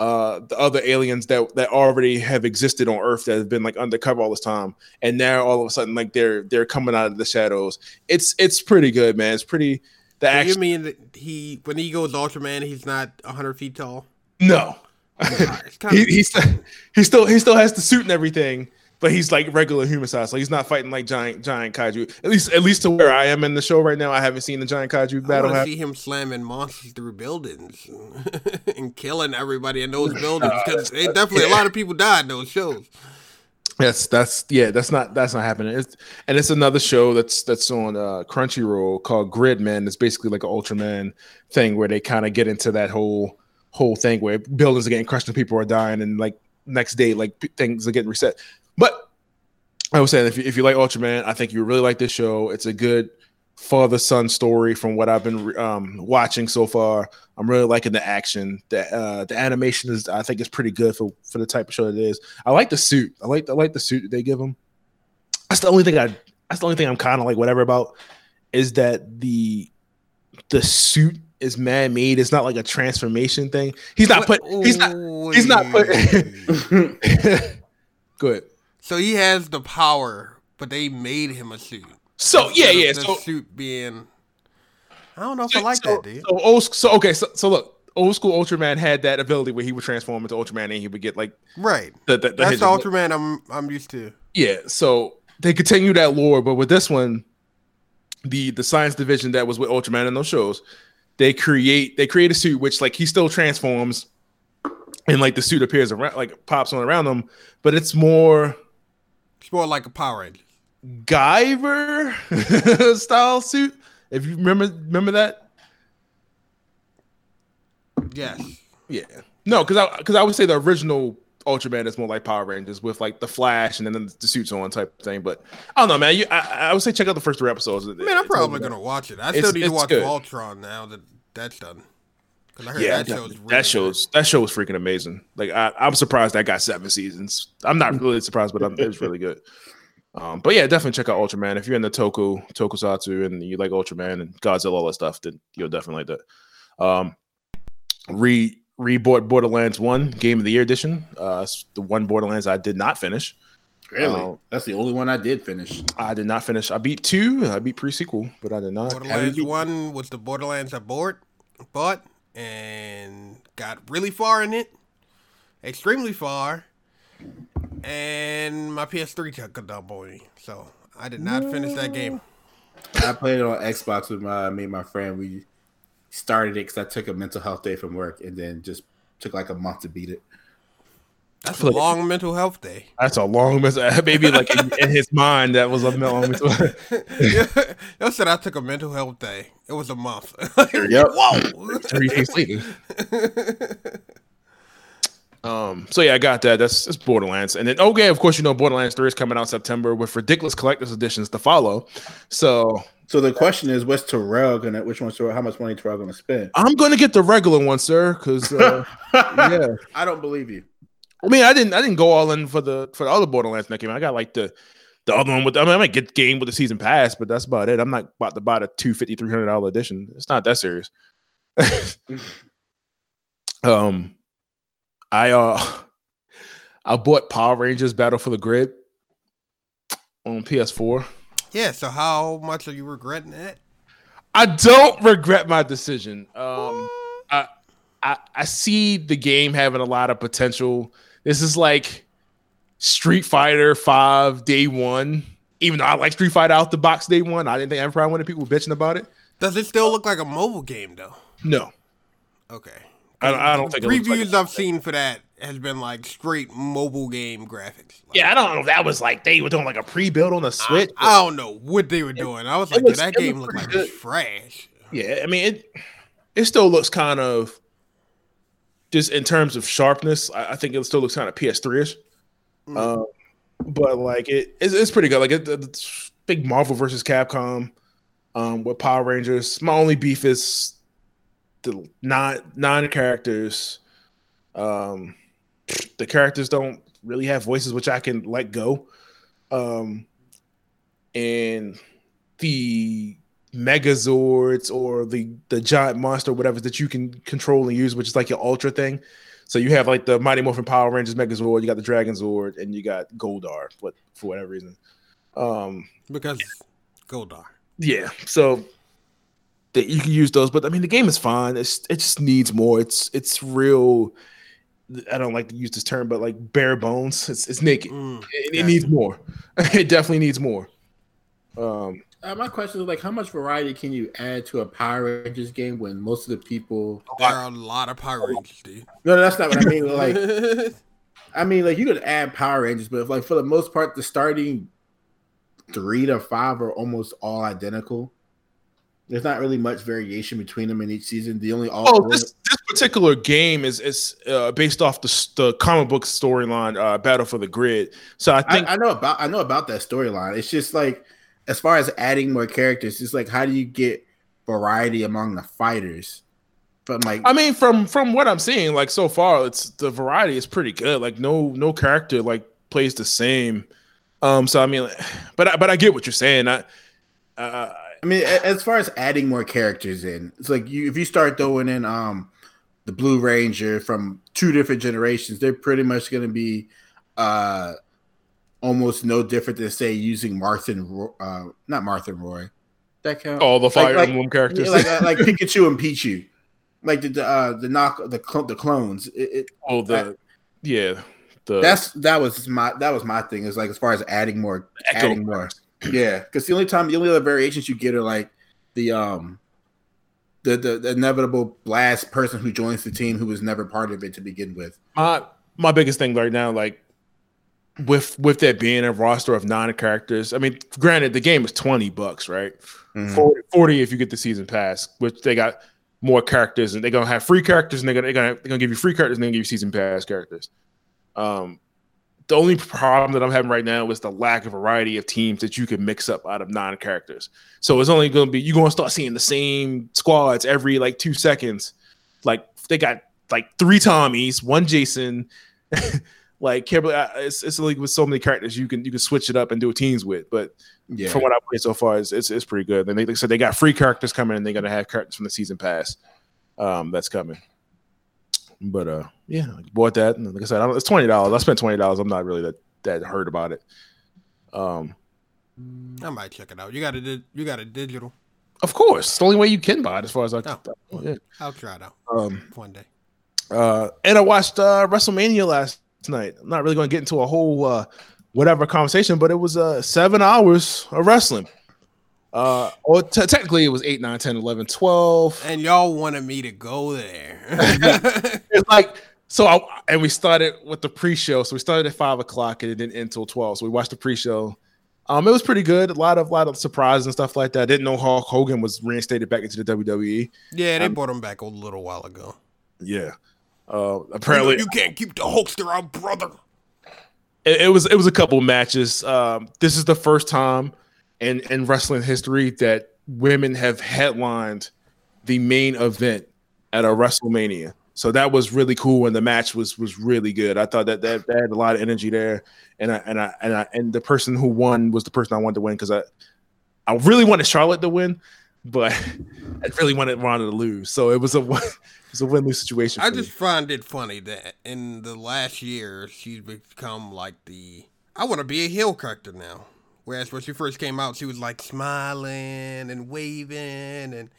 Uh, the other aliens that that already have existed on Earth that have been like undercover all this time, and now all of a sudden like they're they're coming out of the shadows. It's it's pretty good, man. It's pretty The So action, you mean that he when he goes Ultraman, he's not hundred feet tall? no, It's he, he, still, he still he still has the suit and everything, but he's like regular human size. So he's not fighting like giant giant kaiju. At least at least to where I am in the show right now, I haven't seen the giant kaiju battle happen. see him slamming monsters through buildings and killing everybody in those buildings because they definitely a lot of people died in those shows. That's that's yeah, that's not that's not happening. It's, and it's another show that's that's on uh, Crunchyroll called Gridman. It's basically like an Ultraman thing where they kind of get into that whole whole thing where buildings are getting crushed and people are dying, and like next day like p- things are getting reset. But I was saying if you, if you like Ultraman, I think you really like this show. It's a good father son story from what I've been um, watching so far. I'm really liking the action. The uh, the animation is I think is pretty good for for the type of show it is. I like the suit. I like I like the suit that they give him. That's the only thing I that's the only thing I'm kind of like whatever about is that the the suit is man made. It's not like a transformation thing. He's not put. He's not. He's not put. Good. So he has the power, but they made him a suit. So yeah, yeah. The So suit being. I don't know if I like so, that, dude. So, old, so okay, so, so look, old school Ultraman had that ability where he would transform into Ultraman and he would get like Right. the, the, the That's the Ultraman I'm I'm used to. Yeah, so they continue that lore, but with this one, the the science division that was with Ultraman in those shows, they create they create a suit which like he still transforms, and like the suit appears around like pops on around him, but it's more It's more like a Power Ranger. Guyver style suit. If you remember remember that, Yes. yeah, no, because I because I would say the original Ultraman is more like Power Rangers with like the Flash and then the suits on type thing. But I don't know, man. You, I, I would say check out the first three episodes. I mean, I'm probably gonna watch it. I still It's- need to watch good. Voltron now that that's done. Because I heard yeah, that show's really that shows that show was freaking amazing. Like I, I'm surprised that got seven seasons. I'm not really surprised, but I'm, it was really good. Um, but yeah, definitely check out Ultraman if you're in the Toku Tokusatsu and you like Ultraman and Godzilla all that stuff. Then you'll definitely like that. Um, re rebought Borderlands One Game of the Year edition. Uh, the one Borderlands I did not finish. Really? Oh. That's the only one I did finish. I did not finish. I beat two. I beat pre sequel, but I did not. Borderlands you- One was the Borderlands I bought, bought and got really far in it, extremely far, and my PS3 took a dump on me, so I did not finish that game. I played it on Xbox with my me and my friend. We started it because I took a mental health day from work, and then just took like a month to beat it. That's a feel like- long mental health day. That's a long mess. Maybe like in, in his mind, that was a long. Yo said I took a mental health day. It was a month. Yep. Whoa. three days later. Um. So yeah, I got that. That's, that's Borderlands, and then okay, of course, you know Borderlands Three is coming out September with ridiculous collector's editions to follow. So So the question is, what's Terrell gonna? Which one's Terrell? How much money Terrell gonna spend? I'm gonna get the regular one, sir, because uh, yeah. I don't believe you. I mean, I didn't, I didn't go all in for the for the other Borderlands that came out. I got like the the other one with. I mean, I might get game with the season pass, but that's about it. I'm not about to buy the two fifty three hundred dollar edition. It's not that serious. um, I uh, I bought Power Rangers Battle for the Grid on PS4. yeah. So how much are you regretting that? I don't regret my decision. Um, I, I I see the game having a lot of potential. This is like Street Fighter Five Day One. Even though I like Street Fighter out the box Day One, I didn't think I probably wanted people bitching about it. Does it still look like a mobile game though? No, Okay. I, don't- I don't think it looks Previews like I've seen for that has been like straight mobile game graphics. Like, Yeah, I don't know. if That was like they were doing like a pre-build on the Switch. I don't know what they were doing. I was like, looks- yeah, that game looks looked like pretty it's trash. Yeah, I mean it. It still looks kind of just in terms of sharpness. I, I think it still looks kind of PS3 ish. Um, but like it, it's, it's pretty good. Like it, it's big Marvel versus Capcom um, with Power Rangers. My only beef is the nine nine characters. Um, the characters don't really have voices, which I can let go. Um, and the Megazords or the the giant monster, whatever that you can control and use, which is like your Ultra thing. So you have like the Mighty Morphin Power Rangers Megazord, you got the Dragon Zord, and you got Goldar, but for whatever reason. Um, Because Goldar. yeah. So that you can use those. But I mean, the game is fine. It's it just needs more. It's it's real. I don't like to use this term, but like bare bones. It's it's naked. Mm, It, it needs more. it definitely needs more. Um, Uh, my question is like, how much variety can you add to a Power Rangers game when most of the people? There are a lot of Power Rangers, dude. No, that's not what I mean. Like, I mean, like you could add Power Rangers, but like for the most part, the starting three to five are almost all identical. There's not really much variation between them in each season. The only all oh, this this particular game is is uh, based off the the comic book storyline, uh, Battle for the Grid. So I I, think I know about I know about that storyline. It's just like as far as adding more characters, it's like how do you get variety among the fighters? From like I mean, from from what I'm seeing, like so far, it's the variety is pretty good. Like no no character like plays the same. Um, so I mean, but I, but I get what you're saying. I uh, I mean, as far as adding more characters in, it's like you if you start throwing in um the Blue Ranger from two different generations, they're pretty much going to be uh almost no different than say using Marth, Ro- uh, not Marth and Roy. That count? all the Fire like- Emblem characters. Yeah, like uh, like Pikachu and Pichu, like the the uh, the knock the cl- the clones. It, it, oh the yeah the that's that was my that was my thing. Is like as far as adding more, Echo adding more. Yeah, because the only time the only other variations you get are like the um the, the the inevitable blast person who joins the team who was never part of it to begin with. my my biggest thing right now, like with with that being a roster of nine characters. I mean, granted, the game is twenty bucks, right? Mhm. 40, 40 if you get the season pass, which they got more characters and they're gonna have free characters and they're gonna they're gonna, they're gonna give you free characters and they're gonna give you season pass characters. Um, the only problem that I'm having right now is the lack of variety of teams that you can mix up out of nine characters. So it's only gonna be you're gonna start seeing the same squads every like two seconds. Like they got like three Tommies, one Jason. like Kimberly, it's it's like with so many characters you can you can switch it up and do teams with, but Yeah, from what I've played so far, it's, it's, it's pretty good. And they, like I said, they got free characters coming, and they're gonna have characters from the season pass. Um, that's coming. But uh, yeah, I bought that. And like I said, I it's twenty dollars. I spent twenty dollars. I'm not really that that hurt about it. Um, I might check it out. You got a di- you got a digital. of course, it's the only way you can buy it, as far as I. Oh. yeah. I'll try it out Um, one day. uh, and I watched uh, WrestleMania last night. I'm not really going to get into a whole uh, whatever conversation, but it was uh, seven hours of wrestling. Uh, or t- technically, it was 8, 9, 10, 11, 12. And y'all wanted me to go there. It's like, so I, and we started with the pre show. So we started at 5 o'clock and it didn't end until 12. So we watched the pre show. Um, it was pretty good. A lot of lot of surprises and stuff like that. I didn't know Hulk Hogan was reinstated back into the WWE. yeah, they Um, brought him back a little while ago. Yeah. Uh, apparently, you can't keep the Hulkster out, brother. it, it was it was a couple matches. Um, this is the first time in in wrestling history that women have headlined the main event at a WrestleMania. So that was really cool, and the match was was really good. I thought that that, that had a lot of energy there, and I and I and I and the person who won was the person I wanted to win because I I really wanted Charlotte to win, but I really wanted Ronda to lose. So it was a it was a win lose situation. I for me. just find it funny that in the last year she's become like the I want to be a heel character now. Whereas when she first came out, she was like smiling and waving and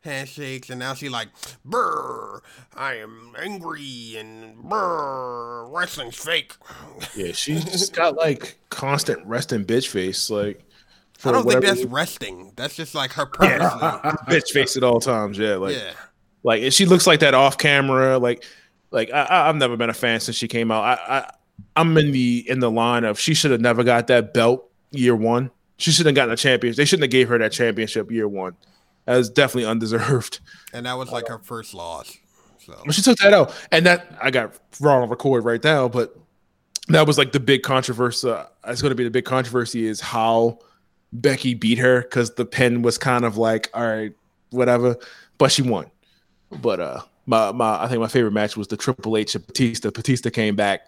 handshakes, and now she like, brr, I am angry and brr, wrestling's fake. Yeah, she's just got like constant resting bitch face. Like, I don't think that's resting. That's just like her purposely. bitch face at all times. Yeah, like, yeah. like she looks like that off camera. Like, like I, I- I've never been a fan since she came out. I, I I'm in the in the line of she should have never got that belt year one. She shouldn't have gotten a championship. They shouldn't have gave her that championship year one. That was definitely undeserved. And that was like her first loss. So she took that out, and that I got wrong on record right now. But that was like the big controversy. Uh, it's going to be the big controversy is how Becky beat her because the pin was kind of like, all right, whatever. But she won. But uh, my my I think my favorite match was the Triple H and Batista. Batista came back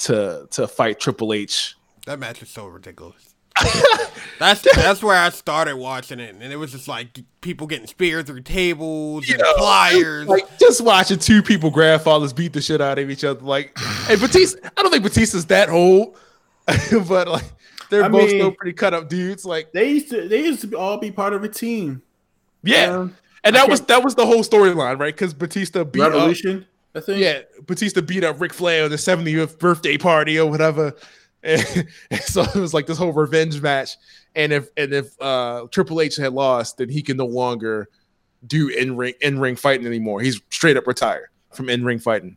to to fight Triple H. That match is so ridiculous. that's that's where I started watching it, and it was just like people getting speared through tables and know, pliers. Like just watching two people grandfathers beat the shit out of each other. Like, and Batista, I don't think Batista's that old, but like they're I both mean- still pretty cut up dudes. Like, They used to they used to all be part of a team. yeah, Um, and that was that was the whole storyline, right? Because Batista beat Revolution. Up, I think. Yeah, Batista beat up Ric Flair on the 70th birthday party or whatever. And, and so it was like this whole revenge match. And if and if uh, Triple H had lost, then he can no longer do in ring in ring fighting anymore. He's straight up retired from in ring fighting.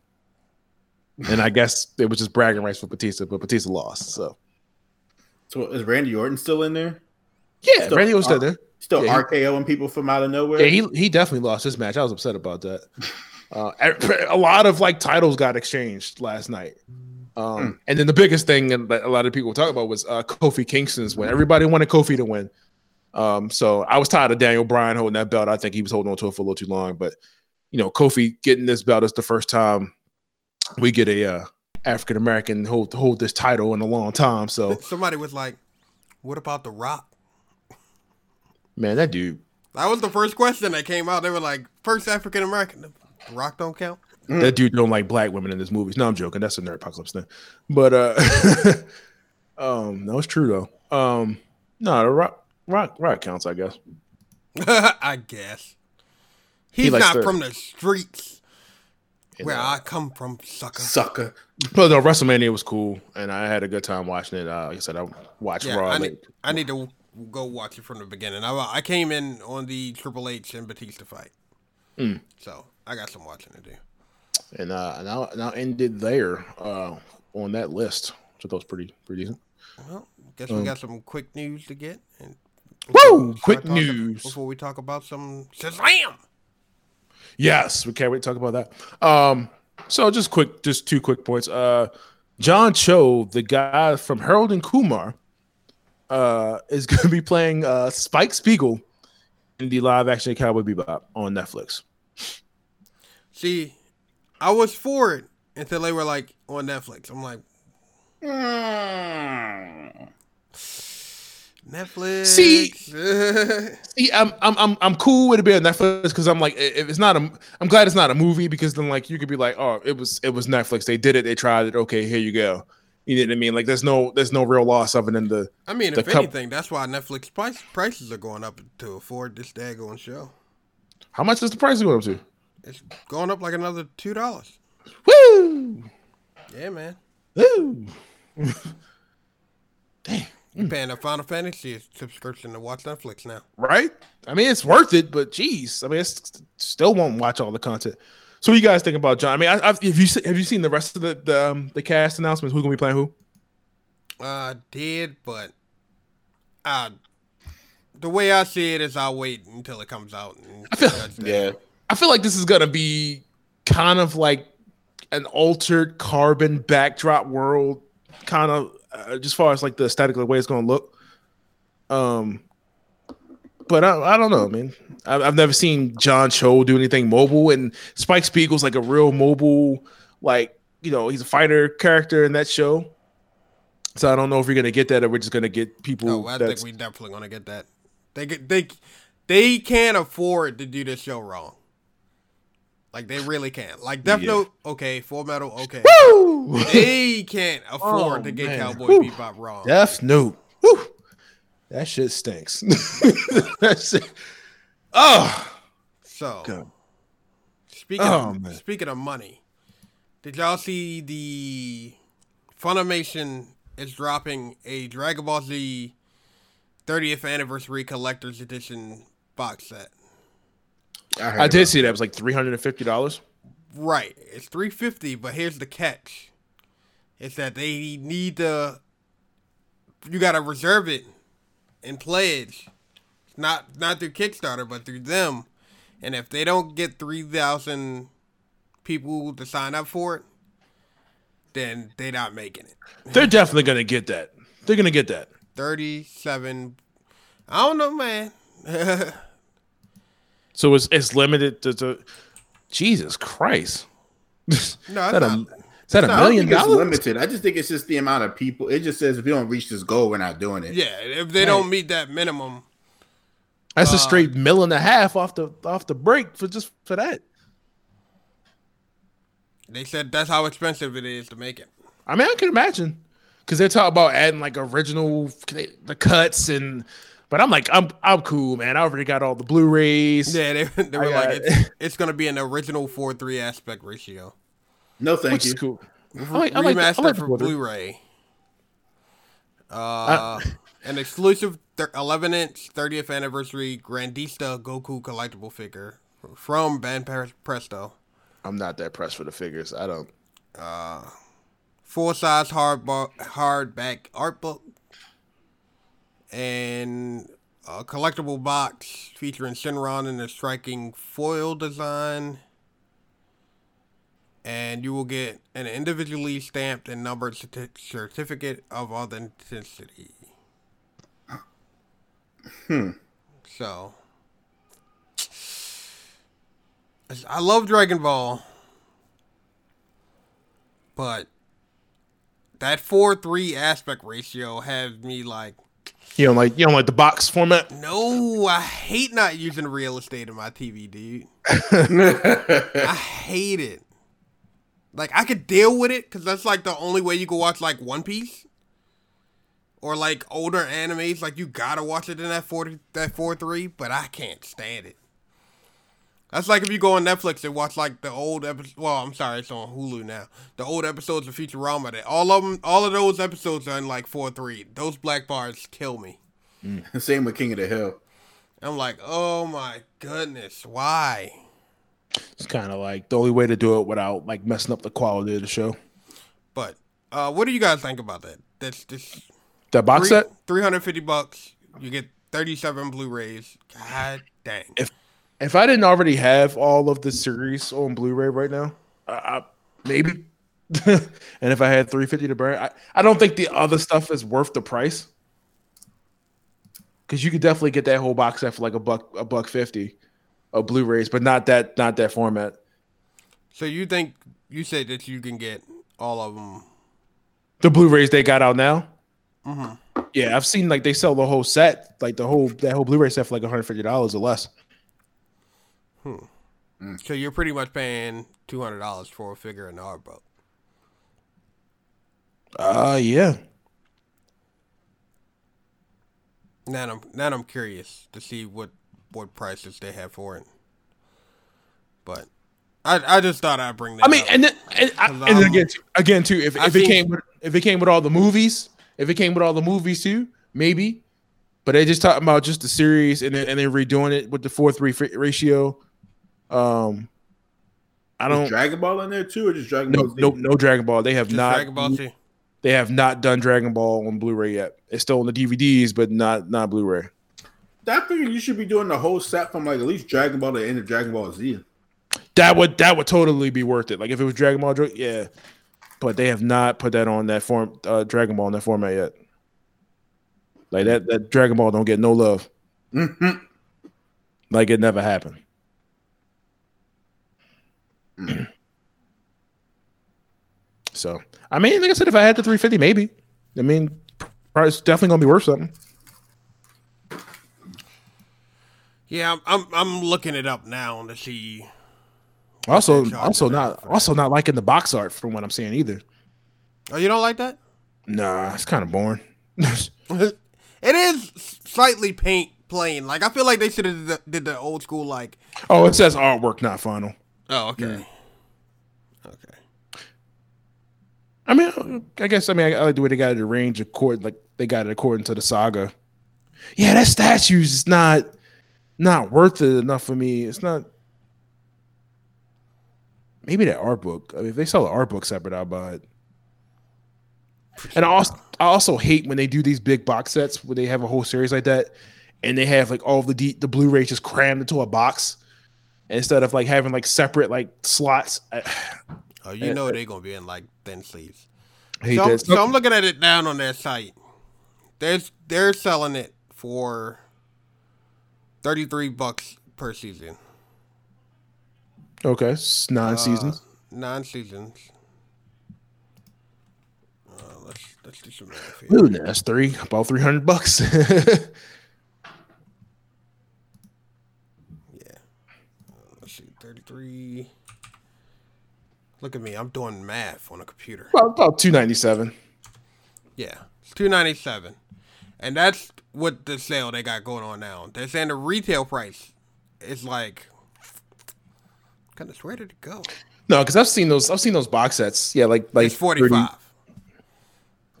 And I guess it was just bragging rights for Batista, but Batista lost. So So is Randy Orton still in there? yeah, Still- Randy was still there. Still Yeah, RKOing people from out of nowhere. Yeah, he he definitely lost this match. I was upset about that. Uh, a lot of like titles got exchanged last night. Um, And then the biggest thing that a lot of people talk about was uh, Kofi Kingston's win. Everybody wanted Kofi to win. Um, so I was tired of Daniel Bryan holding that belt. I think he was holding on to it for a little too long. But you know, Kofi getting this belt is the first time we get a uh, African American hold hold this title in a long time. So Somebody was like, "What about The Rock?" man, that dude. That was the first question that came out. They were like, first African American. The Rock don't count. That dude don't like black women in his movies. No, I'm joking. That's a nerd apocalypse thing. But uh um no, it's true though. Um no, the rock rock rock counts, I guess. I guess. He's likes not to- from the streets where uh, I come from, sucker. sucker. But no, WrestleMania was cool and I had a good time watching it. Uh, like I said, I watched Yeah, Raw I late. need, I need to go watch it from the beginning. I, I came in on the Triple H and Batista fight. Mm. So I got some watching to do. And uh now now ended there uh on that list. So that was pretty pretty decent. Well, guess Um, we got some quick news to get. And Woo! Quick news. Before we talk about some Shazam! Yes, we can't wait to talk about that. Um, so just quick, just two quick points. Uh, John Cho, the guy from Harold and Kumar, uh, is going to be playing uh, Spike Spiegel in the live action Cowboy Bebop on Netflix. See, I was for it until they were like on Netflix. I'm like, hmm, Netflix. See- See, I'm I'm I'm I'm cool with it being Netflix because I'm like, if it's not a, I'm glad it's not a movie because then like you could be like, oh, it was it was Netflix. They did it. They tried it. Okay, here you go. You know what I mean? Like, there's no there's no real loss of it in the. I mean, The if cup- anything, that's why Netflix price, prices are going up to afford this daggone show. How much is the price going up to? It's going up like another two dollars. Woo! Yeah, man. Woo! Damn. You paying a Final Fantasy subscription to watch Netflix now. right? I mean, it's worth it, but geez, I mean, it's still won't watch all the content. So, what you guys think about John? I mean, I, I've, have you se- have you seen the rest of the the, um, the cast announcements? Who's gonna be playing who? I did, but uh, the way I see it is I'll wait until it comes out. And I feel- that. I feel like this is gonna be kind of like an altered carbon backdrop world, kind of uh, just far as like the aesthetic the way it's gonna look. Um, but I, I don't know, man. I've, I've never seen John Cho do anything mobile, and Spike Spiegel's like a real mobile, like you know, he's a fighter character in that show. So I don't know if you're gonna get that, or we're just gonna get people. No, I think we definitely gonna get that. They they they can't afford to do this show wrong. Like they really can't. Like Death Yeah. Note, okay, Full Metal, okay. Woo! They can't afford Oh, to get man. Cowboy Whew. Bebop wrong. Death Note. Whew. That shit stinks. that shit. Oh, So God. speaking Oh, of, man. speaking of money, did y'all see the Funimation is dropping a Dragon Ball Z 30th anniversary collector's edition box set? Heard I did see that. It was like three hundred and fifty dollars. Right. It's 350, but here's the catch. It's that they need to you got to reserve it and pledge. Not not through Kickstarter, but through them. And if they don't get 3,000 people to sign up for it, then they're not making it. They're definitely gonna get that. They're gonna get that. 37 I don't know, man. So it's it's limited to, to Jesus Christ. No, is it's that a, is that a No, I I don't million dollars? limited. I just think it's just the amount of people. It just says if you don't reach this goal, we're not doing it. Yeah, if they don't meet that minimum, That's a Uh, straight mill and a half off the off the break for just for that. they said that's how expensive it is to make it. I mean, I can imagine because they're talking about adding like original the cuts and But I'm like, I'm I'm cool, man. I already got all the Blu-rays. Yeah, they, they were I like, got- it's, it's gonna be an original four three aspect ratio. No, thank which you. is cool. I like, I like, the- I Remastered like the for Blu-ray. Uh, an exclusive thir- 11 inch 30th anniversary Grandista Goku collectible figure from Ban Presto. I'm not that pressed for the figures. I don't. Uh, full size hard hardback art book and a collectible box featuring Shenron in a striking foil design. And you will get an individually stamped and numbered certi- certificate of authenticity. Hmm. So, I love Dragon Ball, but that four three aspect ratio has me like, You don't like you don't like the box format. no, I hate not using real estate in my TV, dude. I hate it. Like I could deal with it because that's like the only way you can watch like One Piece or like older animes. Like you gotta watch it in that forty that four three, but I can't stand it. That's like if you go on Netflix and watch like the old episode. Well, I'm sorry, it's on Hulu now. The old episodes of Futurama. That all of them, all of those episodes are in like four three. Those black bars kill me. Same with King of the Hill. I'm like, oh my goodness, why? It's kind of like the only way to do it without like messing up the quality of the show. But uh, what do you guys think about that? That's just That box three, set. 350 bucks. You get 37 Blu-rays. God dang. If if I didn't already have all of the series on Blu-ray right now, I, I, maybe. and if I had 350 to burn, I, I don't think the other stuff is worth the price. Because you could definitely get that whole box set for like a buck a buck fifty of Blu-rays, but not that not that format. So you think you said that you can get all of them? The Blu-rays they got out now. Mm-hmm. Yeah, I've seen like they sell the whole set, like the whole that whole Blu-ray set for like 150 dollars or less. So you're pretty much paying two hundred dollars for a figure in the art book. Uh yeah. Now I'm now I'm curious to see what what prices they have for it. But I I just thought I'd bring that. I mean, up. and then, and, I, and then again, too, again too, if, I if it came with if it came with all the movies, if it came with all the movies too, maybe. But they just talking about just the series and then and then redoing it with the four three ratio. Um, I don't Dragon Ball in there too, or just Dragon no Ball? Z? no no Dragon Ball. They have just not Dragon Ball Z. they have not done Dragon Ball on Blu-ray yet. It's still on the DVDs, but not not Blu-ray. That figure you should be doing the whole set from like at least Dragon Ball to the end of Dragon Ball Z. That would that would totally be worth it. Like if it was Dragon Ball, yeah. But they have not put that on that form, uh, Dragon Ball in that format yet. Like that, that Dragon Ball don't get no love. Mhm. Like it never happened. so I mean, like I said, if I had the 350, maybe. I mean, it's definitely gonna be worth something. Yeah, I'm, I'm I'm looking it up now to see. Also, also not for also not liking the box art from what I'm seeing either. Oh, you don't like that? Nah, it's kind of boring. it is slightly paint plain. Like I feel like they should have did the old school like. oh, it says artwork, not final. Oh, okay. Okay. I mean, I guess I mean I, I like the way they got it arranged according like they got it according to the saga. Yeah, that statues is not not worth it enough for me. It's not. Maybe that art book. I mean, if they sell the art book separate, I'll buy it. And I also I also hate when they do these big box sets where they have a whole series like that, and they have like all the D, the Blu-rays just crammed into a box instead of like having like separate like slots. Uh, oh, you know uh, they're gonna be in like thin sleeves. I So, I'm- so oh. I'm looking at it down on their site. There's they're selling it for thirty three bucks per season. Okay, it's nine uh, seasons. Nine seasons. Uh, let's let's do some math here. Ooh, that's three about three hundred bucks. Yeah. Uh, let's see, thirty three. Look at me, I'm doing math on a computer. about about two ninety seven. Yeah, two ninety seven, And that's what the sale they got going on now. They're saying the retail price is like kind of where did it go? No, because I've seen those. I've seen those box sets. Yeah, like like It's forty 30 five.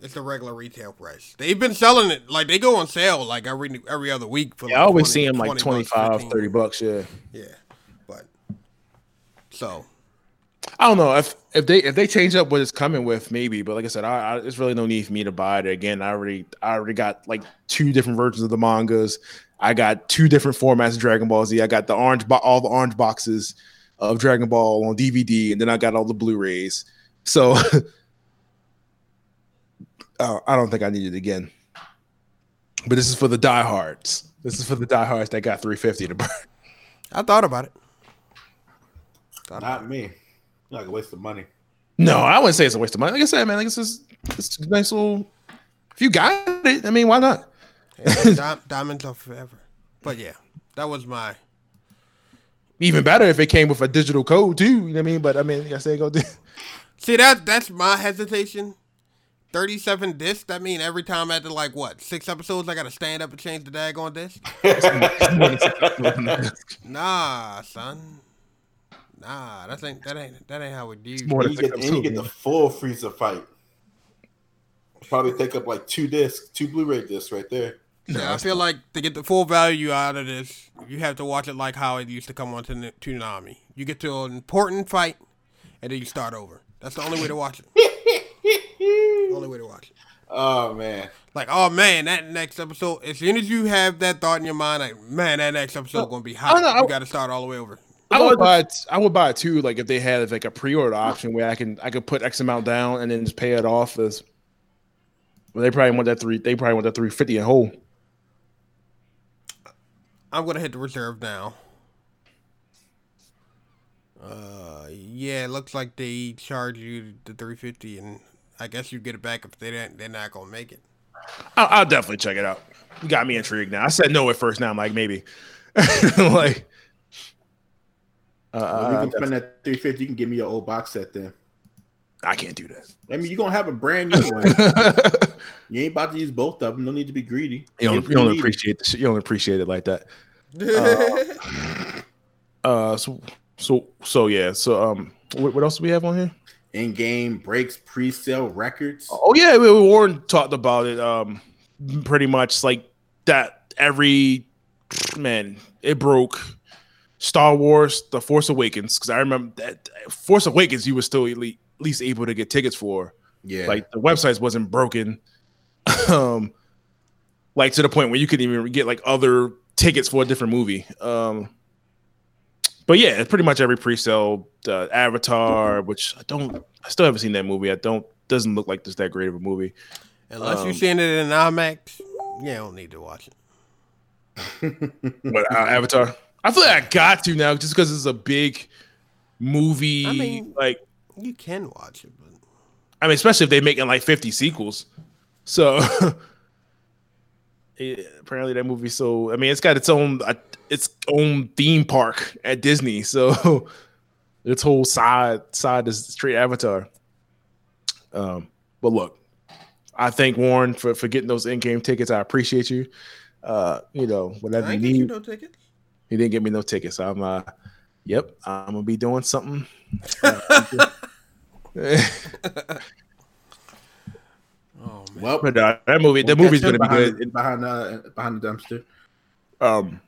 It's the regular retail price. They've been selling it like they go on sale like every every other week for. Yeah, I always 20 see them like 20 bucks, 25, 15. 30 bucks. Yeah. Yeah, so I don't know if if they if they change up what it's coming with, maybe. But like I said, I, I there's really no need for me to buy it again. I already I already got like two different versions of the mangas. I got two different formats of Dragon Ball Z. I got the orange bo- all the orange boxes of Dragon Ball on DVD, and then I got all the Blu-rays. So uh, I don't think I need it again. But this is for the diehards. This is for the diehards that got 350 to burn. I thought about it. Not me. Like a waste of money. No, I wouldn't say it's a waste of money. Like I said, man, like it's just it's a nice little. If you got it, I mean, why not? Hey, di- diamonds are forever. But yeah, that was my. Even better if it came with a digital code too. You know what I mean? But I mean, like I say go. do- See that that's my hesitation. Thirty-seven discs. That mean every time after like what six episodes, I gotta stand up and change the daggone disc. Nah, son. Nah, that ain't that ain't that ain't how we do. more And you, get, and you get the episodes, full Frieza fight. Probably take up like two discs, two Blu-ray discs right there. Yeah, I feel like to get the full value out of this, you have to watch it like how it used to come on to N- Toonami. You get to an important fight, and then you start over. That's the only way to watch it. only way to watch it. Oh man, Like, oh man, that next episode. As soon as you have that thought in your mind, like, man, that next episode oh, gonna be hot. I know, you got to start all the way over. I would buy it. I would buy it too. Like if they had like a pre-order option where I can I could put X amount down and then just pay it off as. Well, they probably want that three. They probably want that three fifty in whole. I'm gonna hit the reserve now. Uh, yeah, it looks like they charge you the 350, and I guess you get it back if they don't, they're not gonna make it. I'll, I'll definitely check it out. You got me intrigued now. I said no at first. Now I'm like maybe, like. Well, Uh, you uh, can spend that three fifty. You can give me your old box set then. I can't do that. I mean, you're gonna have a brand new one. you ain't about to use both of them. No need to be greedy. You don't, you don't appreciate the shit. You don't appreciate it like that. Uh, so so so yeah. So um, what, what else do we have on here? Endgame breaks pre-sale records. Oh yeah, we, we- Warren talked about it. Um, pretty much like that. Every man, it broke. Star Wars: The Force Awakens because I remember that Force Awakens you were still at least able to get tickets for. Yeah, Like the websites wasn't broken. um, like to the point where you could even get like other tickets for a different movie. Um, but yeah, it's pretty much every pre-sale. Uh, Avatar, which I don't, I still haven't seen that movie. I don't, doesn't look like this that great of a movie. Unless Um, you're seeing it in IMAX, you don't need to watch it. But uh, Avatar, I feel like I got to now just because it's a big movie. I mean- like, You can watch it, but I mean, especially if they're making like 50 sequels. So yeah, apparently that movie. So I mean, it's got its own uh, its own theme park at Disney. So its whole side side is straight Avatar. Um, but look, I thank Warren for for getting those Endgame tickets. I appreciate you. Uh, you know, whatever I you get you need. no tickets. He didn't give me no tickets. So I'm uh, yep, I'm gonna be doing something. Oh man, well, but uh, that movie, the we'll movie's gonna him be good. behind, behind uh, behind the dumpster. Um.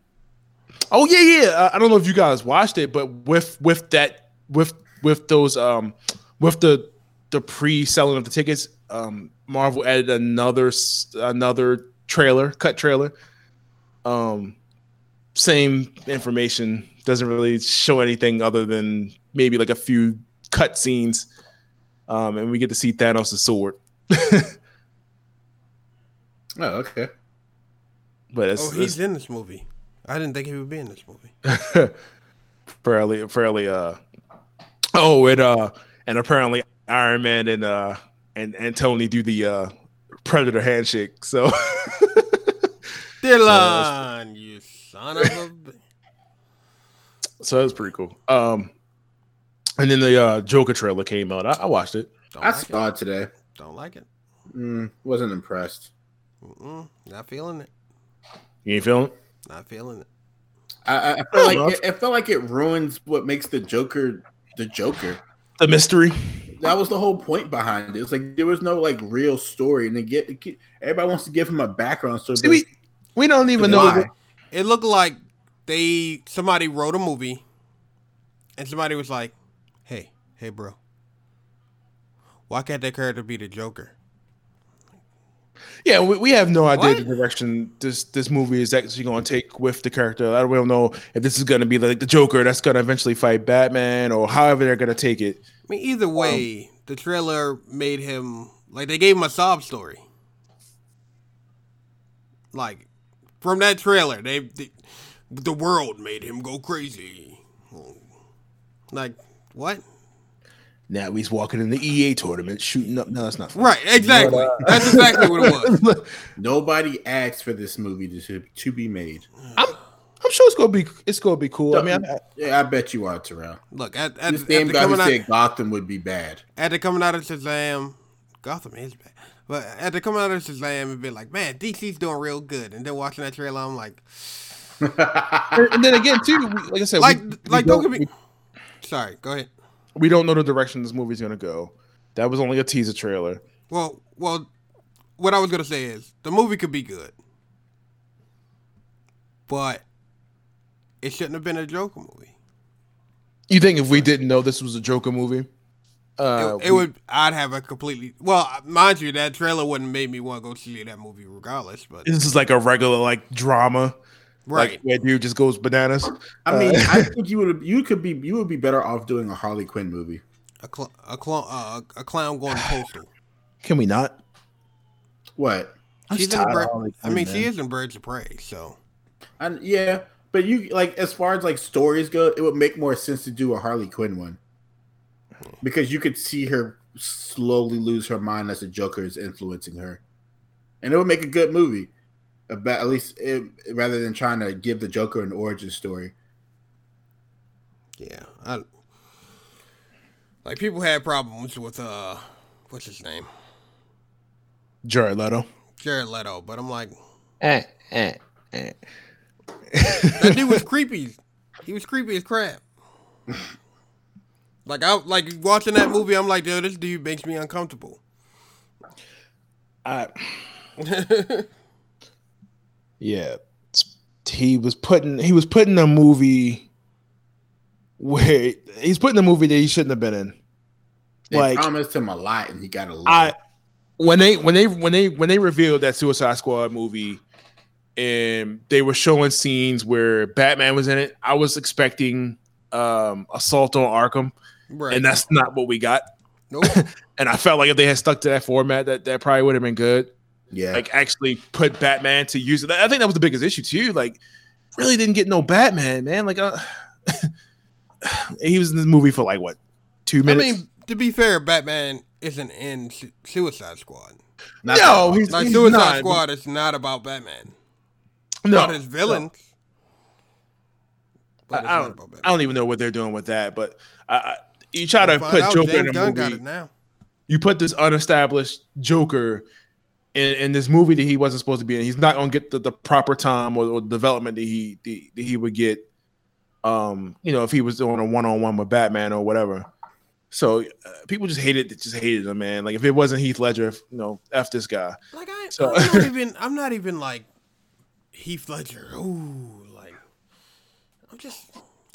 Oh yeah, yeah. Uh, I don't know if you guys watched it, but with with that with with those um with the the pre-selling of the tickets, um, Marvel added another another trailer, cut trailer. Um, same information doesn't really show anything other than maybe like a few cut scenes. Um, and we get to see Thanos' sword. Oh, okay. But it's, oh, he's in this movie. I didn't think he would be in this movie. fairly fairly uh oh it uh and apparently Iron Man and uh and and Tony do the uh Predator handshake. So Dillon, you son of a. b- so that was pretty cool. Um and then the uh Joker trailer came out. I, I watched it. Don't I like saw it. it today. Don't like it. Mm, wasn't impressed. Mm-mm, not feeling it. You ain't feeling? it? Not feeling it. I, I- I feel like it, it felt like it ruins what makes the Joker the Joker. The mystery. That was the whole point behind it. It's like there was no like real story, and they get everybody wants to give him a background story. See, we we don't even know. It looked like they somebody wrote a movie, and somebody was like, "Hey, hey, bro, why can't that character be the Joker?" Yeah, we, we have no idea What? the direction this this movie is actually going to take with the character. I don't, don't know if this is going to be like the Joker that's going to eventually fight Batman or however they're going to take it. I mean, either um, way, the trailer made him like they gave him a sob story. Like from that trailer, they, they the world made him go crazy. Like what? Now he's walking in the EA tournament, shooting up. No, that's not fun. Right, exactly. Uh, that's exactly what it was. Nobody asked for this movie to, to be made. I'm I'm sure it's gonna be it's gonna be cool. I mean, I, Yeah, I bet you are, Terrell. Look at at, This at damn the guy who coming out, said Gotham would be bad. at the coming out of Shazam, Gotham is bad. But after coming out of Shazam, it'd be like, man, DC's doing real good. And then watching that trailer, I'm like, and then again too, like I said, like, we, we like, don't, don't, get me. Sorry, go ahead. we don't know the direction this movie's gonna go. That was only a teaser trailer. Well, well, what I was gonna say is the movie could be good, but it shouldn't have been a Joker movie. You think if we didn't know this was a Joker movie, uh, it, it would. I'd have a completely. Well, mind you, that trailer wouldn't made me want to go see that movie regardless. But this is like a regular like drama, right, Like where dude just goes bananas. I mean, Uh, I think you would you could be you would be better off doing a Harley Quinn movie. a cl- a, cl- uh, a clown going postal. Can we not? What? I'm She's in the tired bir- of Harley I mean, Quinn, she is in Birds of Prey, so And yeah, but you like as far as like stories go, it would make more sense to do a Harley Quinn one because you could see her slowly lose her mind as the Joker is influencing her, and it would make a good movie. About at least it, rather than trying to give the Joker an origin story. yeah. I, like people had problems with uh, what's his name, Jared Leto. Jared Leto, but I'm like, Eh, eh, eh. that dude was creepy. He was creepy as crap. Like I like watching that movie, I'm like, dude, this dude makes me uncomfortable. I, yeah, he was putting he was putting a movie where he's putting a movie that he shouldn't have been in. They Like- promised him a lot, and he got a lot. I when they when they when they when they revealed that Suicide Squad movie and they were showing scenes where Batman was in it, I was expecting um Assault on Arkham, Right. and that's not what we got. nope. And I felt like if they had stuck to that format, that that probably would have been good. yeah, Like actually put Batman to use it. I think that was the biggest issue too. Like, really didn't get no Batman, man. Like, uh, he was in this movie for like what two minutes. I minutes? mean, to be fair, Batman isn't in Su- Suicide Squad. Not no, he's Like he's Suicide not. Squad is not about Batman. No, about his villains. I, But I don't. about Batman. I don't even know what they're doing with that. But I, I, you try to put out, Joker James in a Gunn movie. now. You put this unestablished Joker in, in this movie that he wasn't supposed to be in. He's not gonna get the, the proper time or, or development that he the, that he would get. Um, you know, if he was doing a one on one with Batman or whatever. So uh, people just hated just hated him, man. Like if it wasn't Heath Ledger, if, you know, f this guy. Like I, So- I'm not even. I'm not even like Heath Ledger. Ooh, like I'm just.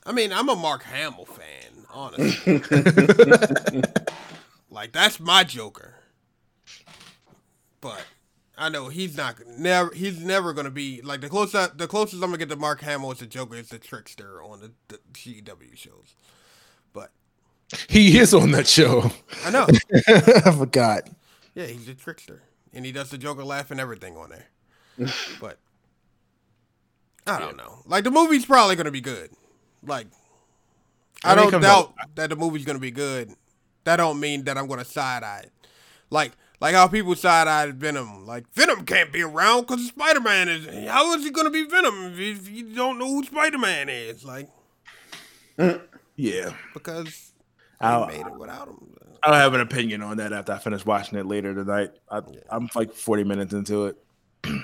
I mean, I'm a Mark Hamill fan, honestly. like that's my Joker. But I know he's not never. He's never gonna be like the closest. The closest I'm gonna get to Mark Hamill as a Joker is the Trickster on the, the CW shows. But He is on that show. I know. I forgot. Yeah, he's a trickster, and he does the Joker laugh and everything on there. but I don't know. Like the movie's probably gonna be good. Like I don't doubt that the movie's gonna be good. That don't mean that I'm gonna side eye it. Like like how people side eye Venom. Like Venom can't be around because Spider Man is. How is he gonna be Venom if you, don't know who Spider Man is? Like Yeah. because they made it without him. I'll have an opinion on that after I finish watching it later tonight. I, I'm like 40 minutes into it.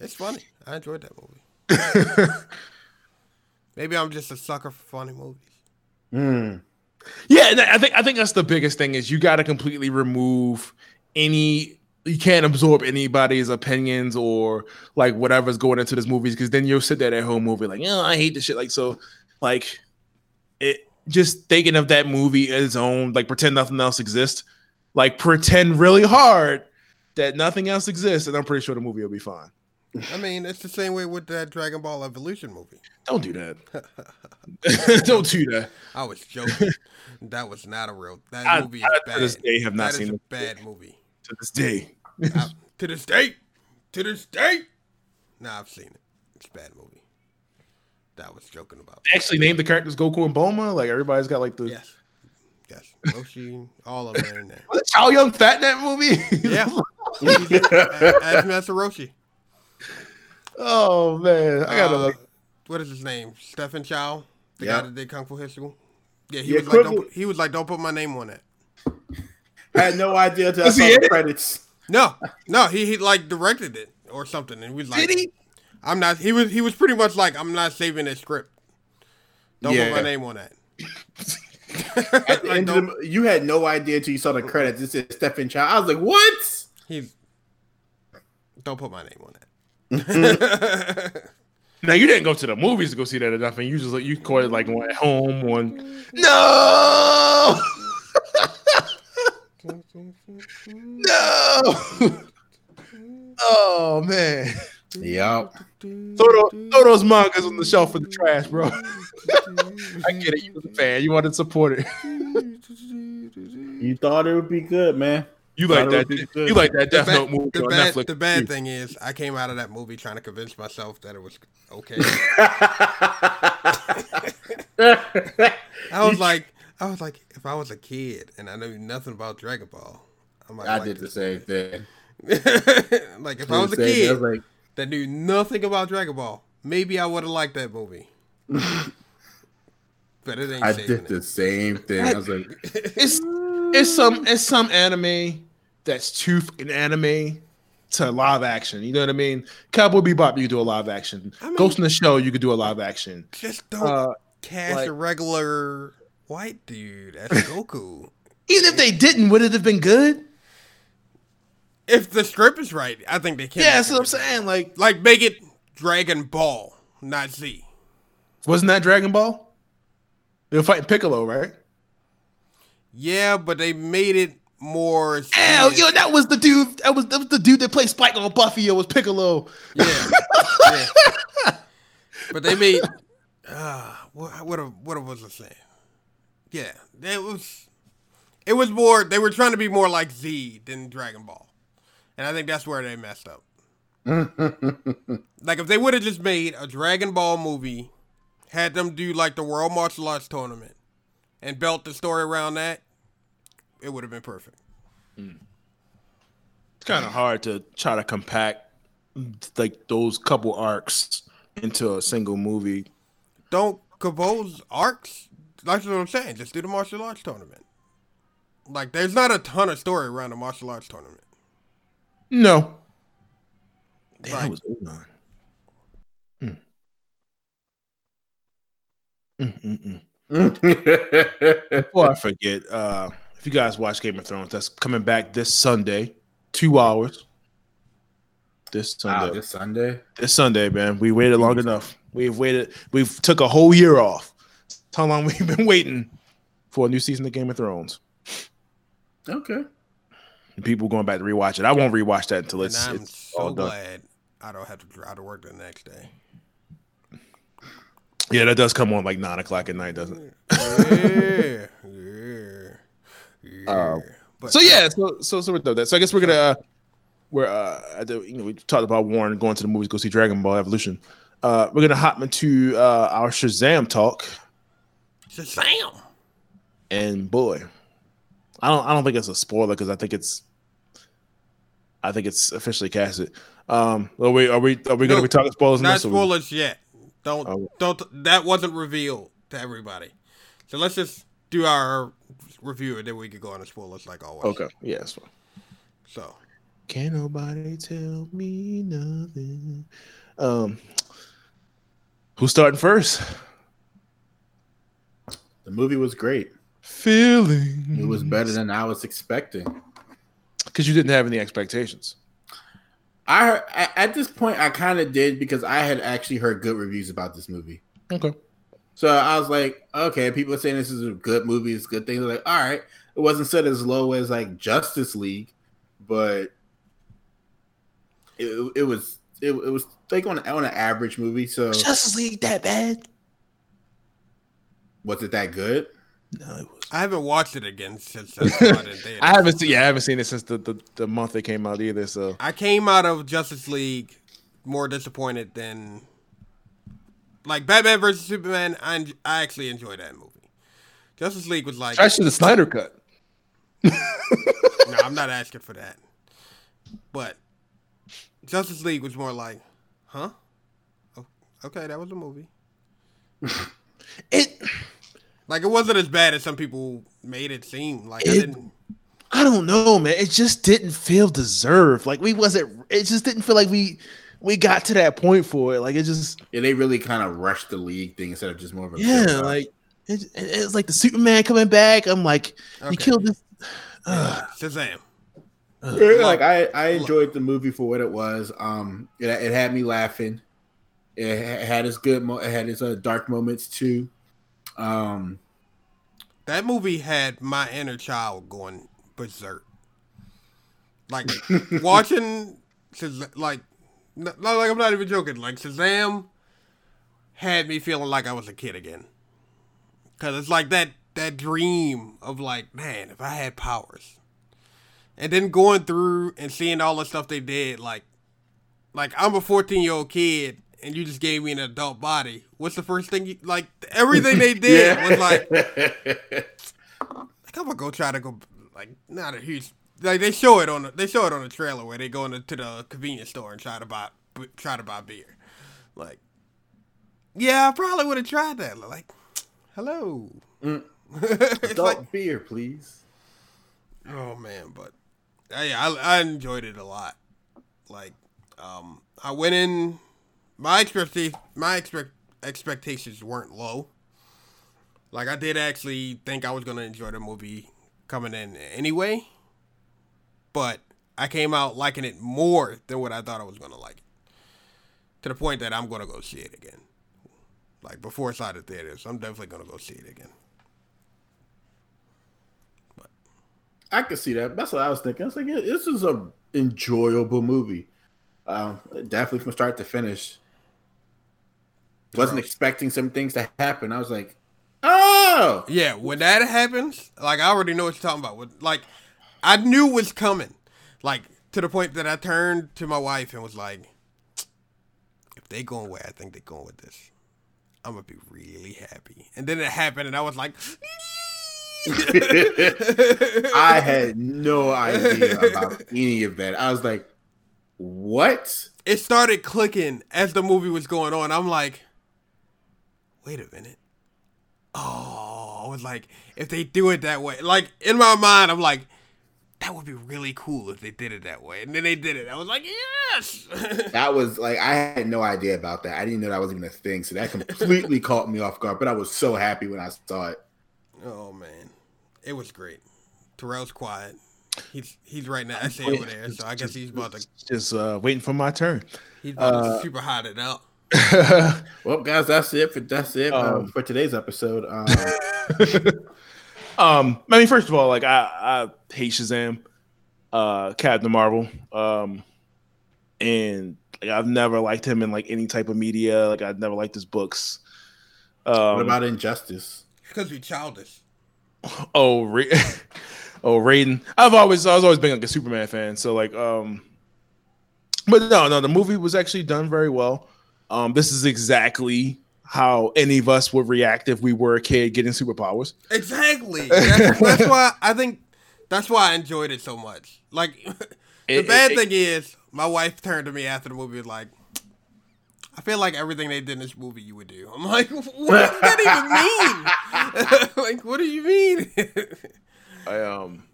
It's funny. I enjoyed that movie. Maybe I'm just a sucker for funny movies. Mm. Yeah, I think I think that's the biggest thing is you got to completely remove any. You can't absorb anybody's opinions or like whatever's going into this movie because then you'll sit there that whole movie like, yeah, I hate this shit. Like so, like it just thinking of that movie as its own, like pretend nothing else exists, like pretend really hard that nothing else exists, and I'm pretty sure the movie will be fine. I mean, it's the same way with that Dragon Ball Evolution movie. Don't do that. Don't do that. I was joking. that was not a real. That I- movie is I, bad. to this day, have not That seen a bad movie. To this day, I- to this day, to this day. Nah, I've seen it. It's a bad movie. That I was joking about. they actually named the characters Goku and Bulma. Like everybody's got like the Yes, yes. Roshi, all of them in there. was Chow Yun-fat in that movie. Yeah, as Master Roshi. Oh man, I gotta Uh, look. what is his name? Stephen Chow, the Yeah. guy that did Kung Fu Hustle. Yeah, he Yeah, was like, don't, put- he was like, don't put my name on it. I had no idea until I saw the it? credits. No, no, he, he like directed it or something, and he was like, Did he? I'm not. He was he was pretty much like, I'm not saving this script. Don't Yeah. put my name on that. At the Like, end of the, you had no idea until you saw the credits. It said Stephen Chow. I was like, what? He's don't put my name on that. Now you didn't go to the movies to go see that or nothing. You just like you caught it like one at home one. No, no. oh man, Yep. throw, those, throw those mangas on the shelf for the trash, bro. I get it. You was a fan. You wanted to support it. You thought it would be good, man. You like that? would be good. You like that The, Death Note movie the on bad, Netflix? the bad thing is, I came out of that movie trying to convince myself that it was okay. I was like, I was like, if I was a kid and I knew nothing about Dragon Ball, I might. I like did the this same thing. like if I was a kid I was like, that knew nothing about Dragon Ball, maybe I would have liked that movie. but it ain't I saving did the same thing. I was like, it's it's some it's some anime that's too fucking anime to live action. You know what I mean? Cowboy Bebop, you could do a live action. I mean- Ghost in the Shell, you could do a live action. Just don't Uh, cast like- a regular white dude as Goku. even if they didn't, would it have been good? if the script is right, I think they can. Yeah, that's what I'm saying. Like, Like make it Dragon Ball, not Z. wasn't that Dragon Ball? They were fighting Piccolo, right? Yeah, but they made it more. Hell, yo, that was the dude. That was that was the dude that played Spike on Buffy. It was Piccolo. Yeah. yeah. But they made uh what what what was I saying? Yeah, it was it was more they were trying to be more like Z than Dragon Ball. And I think that's where they messed up. like if they would have just made a Dragon Ball movie, had them do like the World Martial Arts tournament and built the story around that, it would have been perfect. It's kind of hard to try to compact like those couple arcs into a single movie. don't compose arcs. That's what I'm saying. Just do the martial arts tournament. Like, there's not a ton of story around the martial arts tournament. No. Damn, Right. that was Ogon. Mm. Mm, mm, mm. Before I forget, uh, if you guys watch Game of Thrones, that's coming back this Sunday, two hours. This Sunday, wow, this Sunday. this Sunday, man. We waited long enough. We've waited. We've took a whole year off. That's how long we've been waiting for a new season of Game of Thrones. Okay. And people going back to rewatch it. I won't rewatch that until And it's, I'm it's all so done. glad I don't have to drive to work the next day. Yeah, that does come on like nine o'clock at night, doesn't it? yeah, yeah, yeah. Um, but So yeah, so so so we're done that. So I guess we're gonna uh, we're uh, at the, you know, we talked about Warren going to the movies, go see Dragon Ball Evolution. Uh, we're gonna hop into uh, our Shazam talk, Shazam! and boy, I don't I don't think it's a spoiler because I think it's I think it's officially casted. Um, are we are we are we gonna No, be talking spoilers? in Not this, or we- spoilers yet. Don't Oh. don't. That wasn't revealed to everybody. So let's just do our review, and then we could go on to spoilers like always. Okay, yeah, that's fine. So Can't nobody tell me nothing. Um, who's starting first? The movie was great. Feeling. It was better than I was expecting. because you didn't have any expectations. I heard, at this point I kind of did because I had actually heard good reviews about this movie. Okay. So I was like, okay, people are saying this is a good movie, it's a good thing. They're like, all right, it wasn't set as low as like Justice League, but it, it was it, it was like on on an average movie. So Justice League that bad? was it that good? No, it was. I haven't watched it again since I saw it in theaters. I haven't seen. Yeah, I haven't seen it since the, the, the month it came out either. So I came out of Justice League more disappointed than like Batman versus Superman. I en- I actually enjoy that movie. Justice League was like, actually the Snyder cut. no, I'm not asking for that. But Justice League was more like, huh? Oh, okay, that was a movie. It. Like it wasn't as bad as some people made it seem. Like I didn't. I don't know, man. It just didn't feel deserved. Like we wasn't. It just didn't feel like we we got to that point for it. Like it just. Yeah, they really kind of rushed the league thing instead of just more of a Yeah, like it, it, it's like the Superman coming back. I'm like, you killed this. Ugh. Shazam. Yeah, like I, I enjoyed the movie for what it was. Um, it, it had me laughing. It had its good, mo- it had its uh, dark moments too. Um, That movie had my inner child going berserk. Like watching, Shaz- like, n- no, like I'm not even joking. Like Shazam had me feeling like I was a kid again. Cause it's like that that dream of like, man, if I had powers, and then going through and seeing all the stuff they did, like, like I'm a 14 year old kid. And you just gave me an adult body. What's the first thing you like? Everything they did was like, like I'm gonna go try to go like not a huge like they show it on the, they show it on the trailer where they go into to the convenience store and try to buy try to buy beer. Like, yeah, I probably would have tried that. Like, hello. it's adult like, beer, please. oh man, but uh, yeah, I, I enjoyed it a lot. Like, um, I went in my expectation my expect expectations weren't low. Like I did actually think I was gonna enjoy the movie coming in anyway, but I came out liking it more than what I thought I was gonna like. it. To the point that I'm gonna go see it again. Like before it's out of theaters, I'm definitely gonna go see it again. But I could see that. That's what I was thinking. I was like, yeah, this is a enjoyable movie. Um, definitely from start to finish. Wasn't expecting some things to happen. I was like, oh, Yeah, when that happens, like I already know what you're talking about. When- Like I knew it was coming. Like to the point that I turned to my wife and was like, "If they going where I think they're going with this, I'm gonna be really happy." And then it happened, and I was like, I had no idea about any of that. I was like, what? it started clicking as the movie was going on. I'm like, wait a minute. Oh, I was like, if they do it that way, like in my mind, I'm like, that would be really cool if they did it that way. And then they did it. I was like, yes. That was like I had no idea about that. I didn't know that was even a thing. So that completely caught me off guard. But I was so happy when I saw it. oh man, it was great. Terrell's quiet. He's he's right now. I say over there, so I guess he's about to Just uh, waiting for my turn. he's about Uh, to super hot it out. Well, guys, that's it for that's it uh, Um, for today's episode. Um, um, I mean, first of all, like I, I hate Shazam, uh, Captain Marvel, um, and like, I've never liked him in like any type of media. Like I've never liked his books. Um, what about Injustice? Because we childish. oh, Ra- oh, Raiden. I've always, I've always been like a Superman fan. So like, um, but no, no, the movie was actually done very well. Um, this is exactly how any of us would react if we were a kid getting superpowers. Exactly. That's, that's why I think that's why I enjoyed it so much. Like the It- bad it- thing is, my wife turned to me after the movie like, I feel like everything they did in this movie you would do. I'm like, what does that even mean? like, what do you mean? I um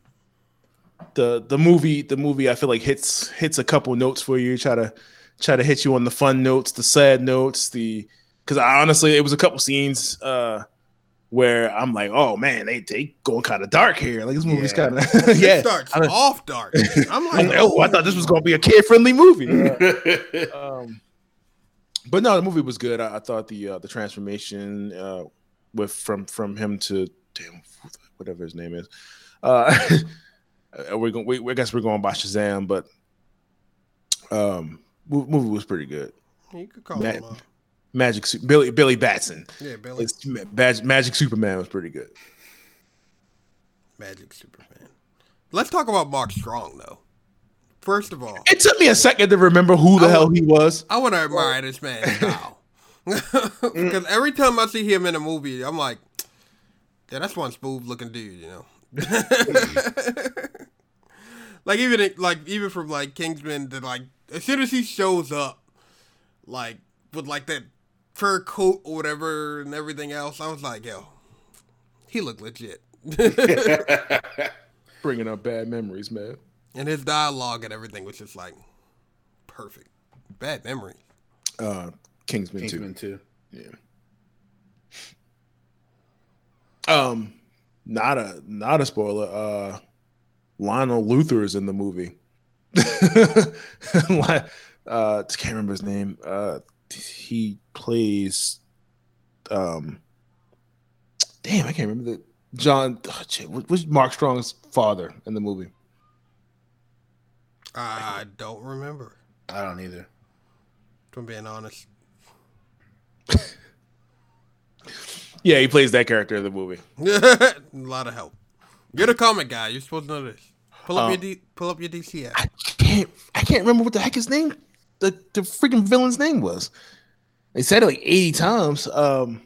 the the movie the movie I feel like hits hits a couple notes for you. Try to try to hit you on the fun notes, the sad notes, the because I honestly it was a couple scenes uh where I'm like, oh man, they they going kind of dark here. Like this movie's Yeah. kind of yeah. It starts I- off dark. I'm I'm like, like, oh, I thought this was gonna be a kid friendly movie. Uh, um, but no, the movie was good. I, I thought the uh, the transformation uh, with from from him to damn whatever his name is. Uh, we're going. We, I guess we're going by Shazam, but um, movie was pretty good. you could call Matt- him. Uh, Magic Billy Billy Batson. yeah, Billy It's, Mag- Magic Superman was pretty good. Magic Superman. Let's talk about Mark Strong though. First of all, It took me a second to remember who the I hell wa- he was. I want to admire this man style. Because every time I see him in a movie, I'm like, yeah, that's one smooth looking dude, you know. like even like even from like Kingsman to like as soon as he shows up, like with like that fur coat or whatever and everything else, I was like, yo, he looked legit. Bringing up bad memories, man. and his dialogue and everything was just like perfect. Bad memory. Uh, Kingsman, too. Kingsman too. Yeah. Um, not a not a spoiler. Uh, Lionel Luthor is in the movie. Uh, I can't remember his name. Uh, he plays. Um, damn, I can't remember the John. Oh, shit, what- what's Mark Strong's father in the movie? I don't remember. I don't either. If I'm being honest. Yeah, he plays that character in the movie. a lot of help. You're the comic guy. You're supposed to know this. Pull up Um, your D- pull up your DC app. I can't. I can't remember what the heck his name. The the freaking villain's name was. They said it like eighty times. Um,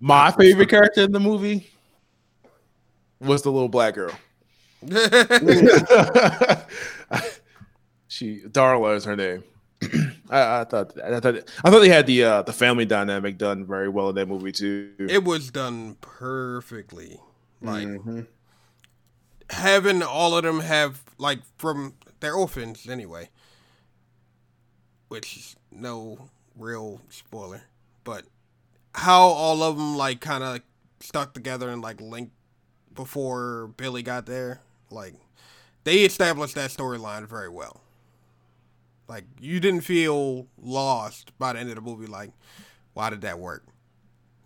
my favorite character in the movie was the little black girl. she Darla is her name. I, I thought I thought I thought they had the uh, the family dynamic done very well in that movie too. it was done perfectly. Like Mhm. having all of them have like from they're orphans anyway. Which is no real spoiler, but how all of them like kind of stuck together and like linked before Billy got there, like they established that storyline very well. Like you didn't feel lost by the end of the movie. Like, why did that work?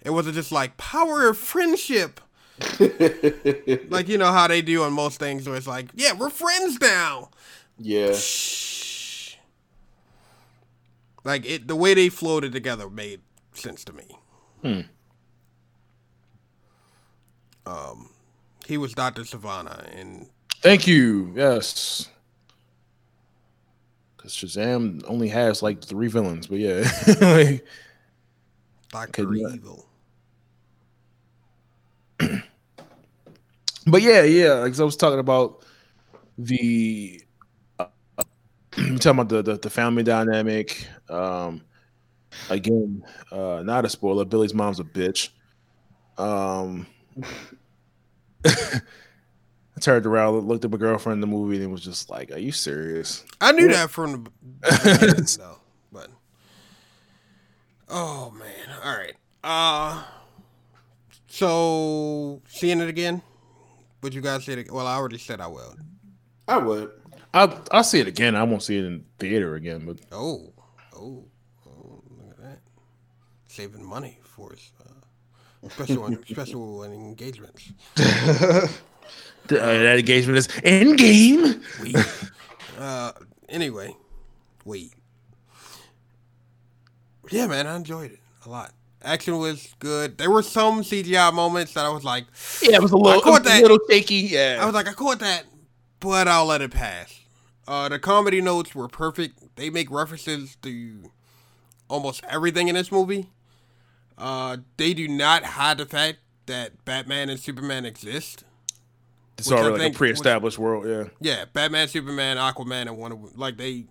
It wasn't just like power of friendship like you know how they do on most things where it's like yeah we're friends now yeah. Shh. Like it the way they floated together made sense to me Hmm. um he was dr Sivana and Thank you. Yes. Because Shazam only has like three villains, but yeah. Like, yeah. evil but yeah, yeah. Like I was talking about the talking about the, the the family dynamic. Um, again, uh, not a spoiler. Billy's mom's a bitch. Um, I turned around, looked at my girlfriend in the movie, and was just like, "Are you serious?" i knew that from the beginning, though but oh man all right uh so seeing it again would you guys say it well i already said i will I would. I'll I'll see it again. I won't see it in theater again, but Oh, oh, oh! Look at that, saving money for uh, special special engagements. the, uh, that engagement is in game. Wait. uh, anyway, wait. Yeah, man, I enjoyed it a lot. Action was good. There were some CGI moments that I was like, Yeah, it was a little, I caught that. little shaky. Yeah, I was like, I caught that, but I'll let it pass. Uh, the comedy notes were perfect. They make references to almost everything in this movie. Uh, they do not hide the fact that Batman and Superman exist. it's already like a pre-established world. Yeah, Yeah, Batman, Superman, Aquaman, and Wonder Woman. Like they,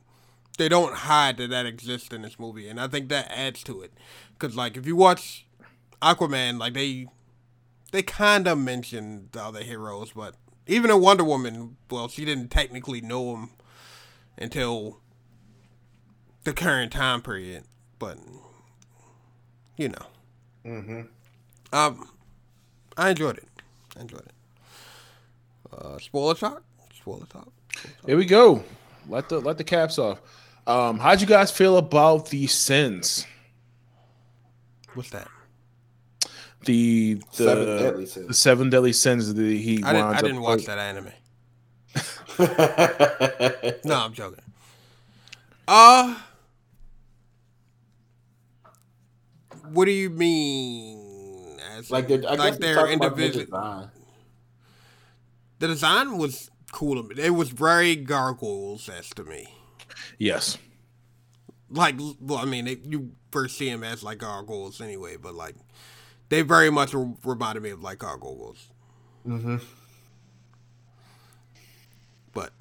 they don't hide that that exists in this movie, and I think that adds to it. Cause like if you watch Aquaman, like they, they kind of mention the other heroes, but even in Wonder Woman, well, she didn't technically know him until the current time period, but you know. Mm-hmm. Um, I enjoyed it. I enjoyed it. Uh, spoiler talk. Spoiler talk. Here we go. Let the let the caps off. Um, how'd you guys feel about the sins? What's that? The the Seven deadly sins. the seven deadly sins that he I didn't. I up- didn't watch that anime. No, I'm joking. Uh what do you mean? As like they're, I like guess they're they're individual. individual. Design. The design was cool. to me. It was very gargoyles as to me. Yes. Like, well, I mean, it, you first see them as like gargoyles anyway, but like they very much re- reminded me of like gargoyles. Mm-hmm. But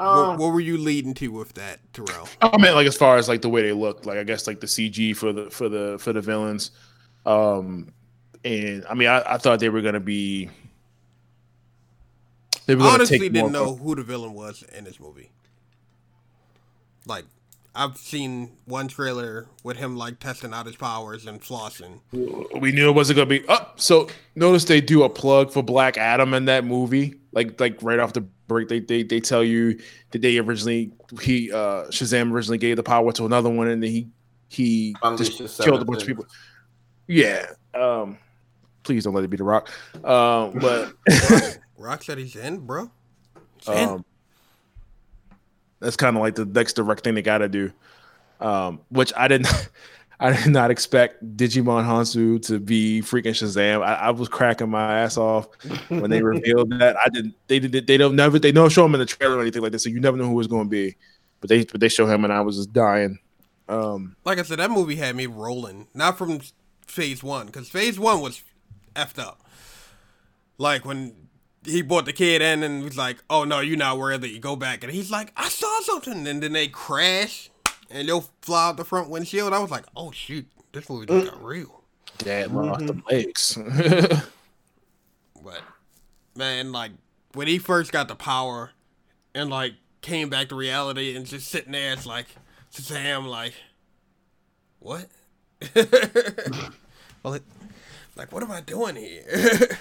Um, what, what were you leading to with that, Terrell? I meant like as far as like the way they look, like I guess like the CG for the for the for the villains. Um and I mean I, I thought they were gonna be they were gonna honestly didn't more know who the villain was in this movie. Like, I've seen one trailer with him like testing out his powers and flossing. we knew it wasn't gonna be up. so notice they do a plug for Black Adam in that movie. Like like right off the break, they they, they tell you that they originally he uh Shazam originally gave the power to another one and then he he Unleashed just killed a seven bunch of people. Yeah. Um please don't let it be the rock. Um but Rock said he's in, bro. He's in. um that's kind of like the next direct thing they gotta do. Um, which I didn't I did not expect Djimon Hounsou to be freaking Shazam. I, I was cracking my ass off when they revealed that. I didn't. They did. They don't never. They don't show him in the trailer or anything like this, so you never know who it's going to be. But they but they show him, and I was just dying. Um, like I said, that movie had me rolling. Not from phase one, because phase one was effed up. Like when he brought the kid in and was like, "Oh no, you're not worthy. You go back." And he's like, "I saw something," and then they crash and they'll fly out the front windshield. I was like, "Oh shoot, this movie just got real." Dad lost mm-hmm. the legs. But man, like when he first got the power and like came back to reality and just sitting there, it's like Shazam, like what? well, it, like what am I doing here?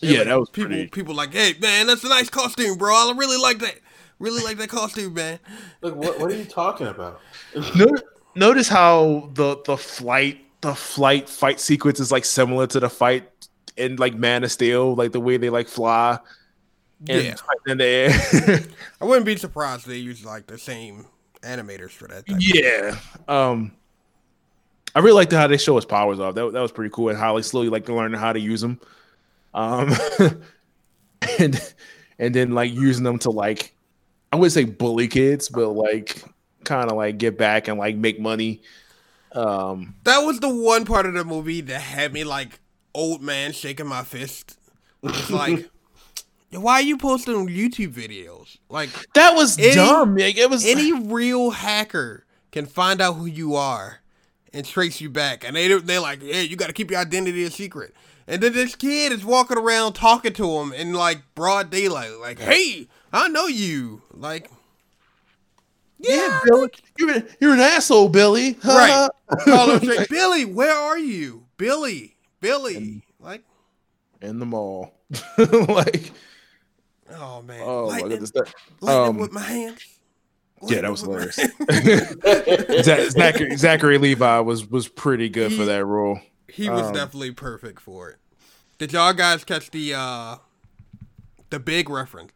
yeah, that was people. pretty. People like, hey man, that's a nice costume, bro. I really like that. Really like that costume, man. Like, what, what are you talking about? Notice, notice how the the flight the flight fight sequence is like similar to the fight in like Man of Steel, like the way they like fly and Yeah. in the air. I wouldn't be surprised if they use like the same animators for that. Yeah. Um I really liked how they show his powers off. That, that was pretty cool and how like slowly like learning how to use them. Um and and then like using them to like I wouldn't say bully kids, but like kind of like get back and like make money. Um That was the one part of the movie that had me like old man shaking my fist. It's like, why are you posting YouTube videos? Like that was Any- dumb. Like, it was any real hacker can find out who you are and trace you back, and they they're like, hey, you got to keep your identity a secret. And then this kid is walking around talking to him in like broad daylight, like, hey, I know you. Like, yeah, Billy, you're an, you're an asshole, Billy. Right. Call him straight, Billy, where are you? Billy, Billy. Like, in the mall. like, oh man. oh my Lightning, goodness. That, lightning um, with my hands. yeah, that was hilarious. Zachary, Zachary Levi was was pretty good for that role. he was Um, definitely perfect for it. Did y'all guys catch the uh the big reference?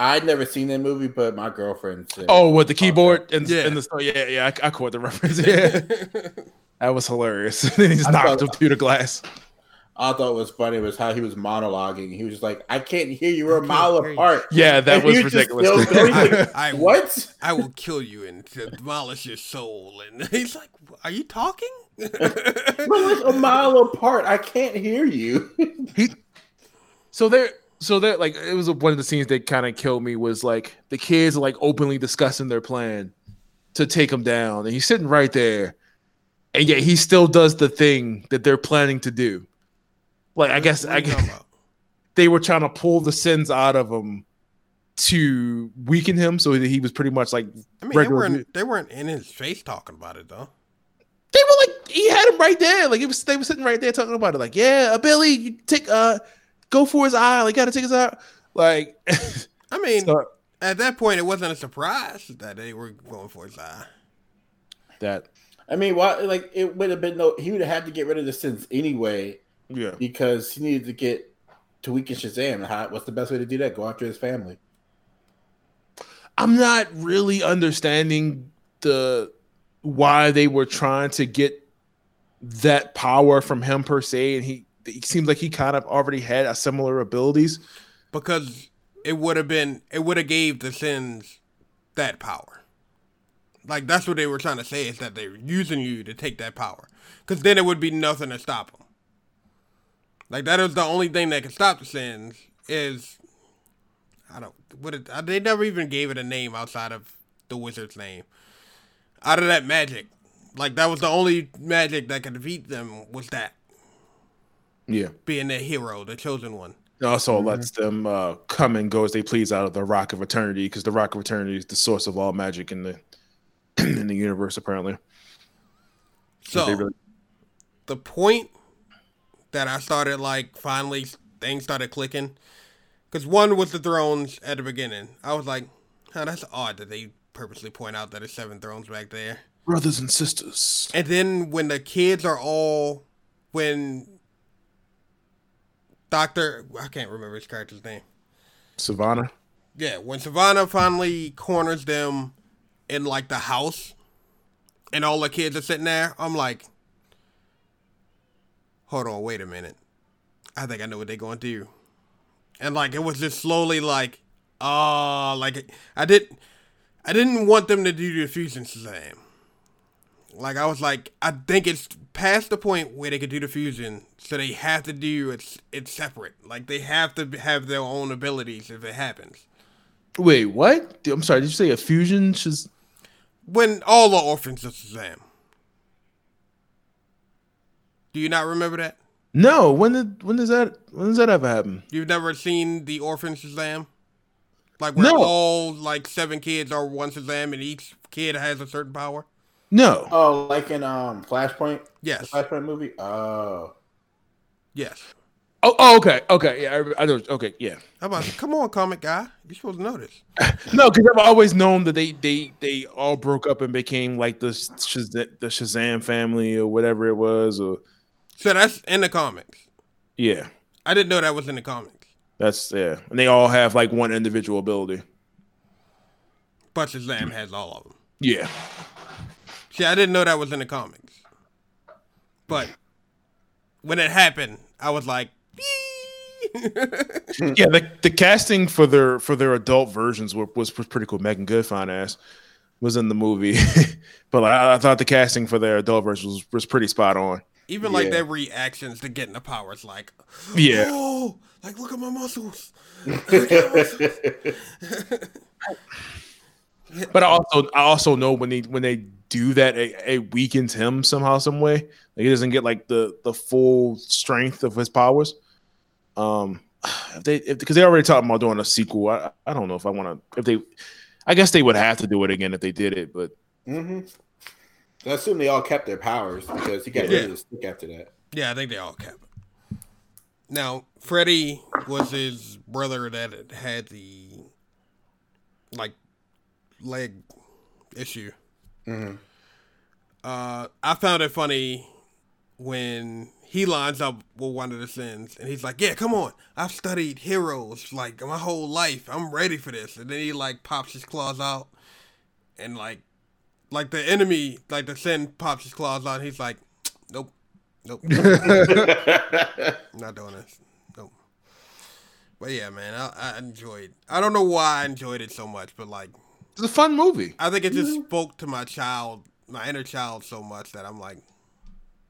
I'd never seen that movie, but my girlfriend said, Oh, with the keyboard and, Yeah. and the oh, yeah, yeah, I, I caught the reference. Yeah, that was hilarious. then he just I knocked thought- him through the glass. I thought was funny was how he was monologuing. He was just like, "I can't hear you. We're a mile apart." Yeah, that And was he ridiculous. still going, like, I What? I will kill you and demolish your soul. And he's like, "Are you talking?" We're like a mile apart. I can't hear you. he so there so that like it was one of the scenes that kind of killed me was like the kids are like openly discussing their plan to take him down and he's sitting right there and yet he still does the thing that they're planning to do like i guess i guess they were trying to pull the sins out of him to weaken him, so that he was pretty much like I mean, they weren't they weren't in his face talking about it though. they were like he had him right there. Like it was they were sitting right there talking about it. Like, yeah, uh, Billy, you take uh go for his eye. Like, gotta take his eye. Like I mean, so at that point, it wasn't a surprise that they were going for his eye. that I mean, why? Like, it would have been no. He would have had to get rid of the sins anyway yeah. because he needed to get to weaken Shazam. How, what's the best way to do that? Go after his family. I'm not really understanding the why they were trying to get that power from him per se, and he it seems like he kind of already had a similar abilities. because it would have been it would have gave the sins that power. Like that's what they were trying to say is that they're using you to take that power. Because then it would be nothing to stop them like that is the only thing that can stop the sins is i don't what it, they never even gave it a name outside of the wizard's name. Out of that magic. Like that was the only magic that could defeat them was that Yeah. being their hero the chosen one It also lets them uh, come and go as they please out of the Rock of Eternity because the Rock of Eternity is the source of all magic in the in the universe. Apparently, so really- the point that I started like finally things started clicking because one was the thrones at the beginning. I was like, oh, that's odd that they purposely point out that it's seven thrones back there. brothers and sisters. And then when the kids are all when Doctor I can't remember his character's name. Sivana. Yeah, when Sivana finally corners them in like the house and all the kids are sitting there, I'm like, hold on, wait a minute. I think I know what they're going to do. And like it was just slowly like, uh like I didn't, I didn't want them to do the fusion Shazam. Like I was like, I think it's past the point where they could do the fusion, so they have to do it. It's separate. Like they have to have their own abilities if it happens. Wait, what? I'm sorry. Did you say a fusion? Shaz- when all the orphans of Shazam. Do you not remember that? no. When did when does that when does that ever happen? You've never seen the orphan Shazam? Like where No. all like seven kids are one Shazam and each kid has a certain power? No. Oh, like in um Flashpoint, the Yes. Flashpoint movie. Oh, Yes. Oh, oh okay, okay, yeah, I, I know. Okay, yeah. How about come on, comic guy? You're supposed to know this. No, because I've always known that they they they all broke up and became like the Shaz- the Shazam family or whatever it was. Or So that's in the comics. yeah, I didn't know that was in the comics. that's yeah, and they all have like one individual ability. But Shazam has all of them. Yeah, See, I didn't know that was in the comics. But when it happened, I was like, yeah. The, the casting for their for their adult versions were, was pretty cool. Meagan Good, fine ass, was in the movie, but like, I, I thought the casting for their adult versions was, was pretty spot on. Even like their reactions to getting the powers, like, Yeah. oh, like look at my muscles. But I also I also know when they when they do that, it, it weakens him somehow, some way. Like he doesn't get like the the full strength of his powers. Um, if they if because they already talked about doing a sequel. I I don't know if I want to if they. I guess they would have to do it again if they did it, but mm-hmm. I assume they all kept their powers because he got rid Yeah. of the stick after that. Yeah, I think they all kept it. Now, Freddy was his brother that had the like leg issue. Mhm. Uh, I found it funny when he lines up with one of the sins, and he's like, "Yeah, come on, I've studied heroes like my whole life. I'm ready for this." And then he like pops his claws out, and like, like the enemy, like the sin pops his claws out. And he's like, "Nope, nope." not doing this. Nope. But yeah, man, I, I enjoyed. I don't know why I enjoyed it so much, but like, it's a fun movie. I think it just spoke to my child, my inner child, so much that I'm like,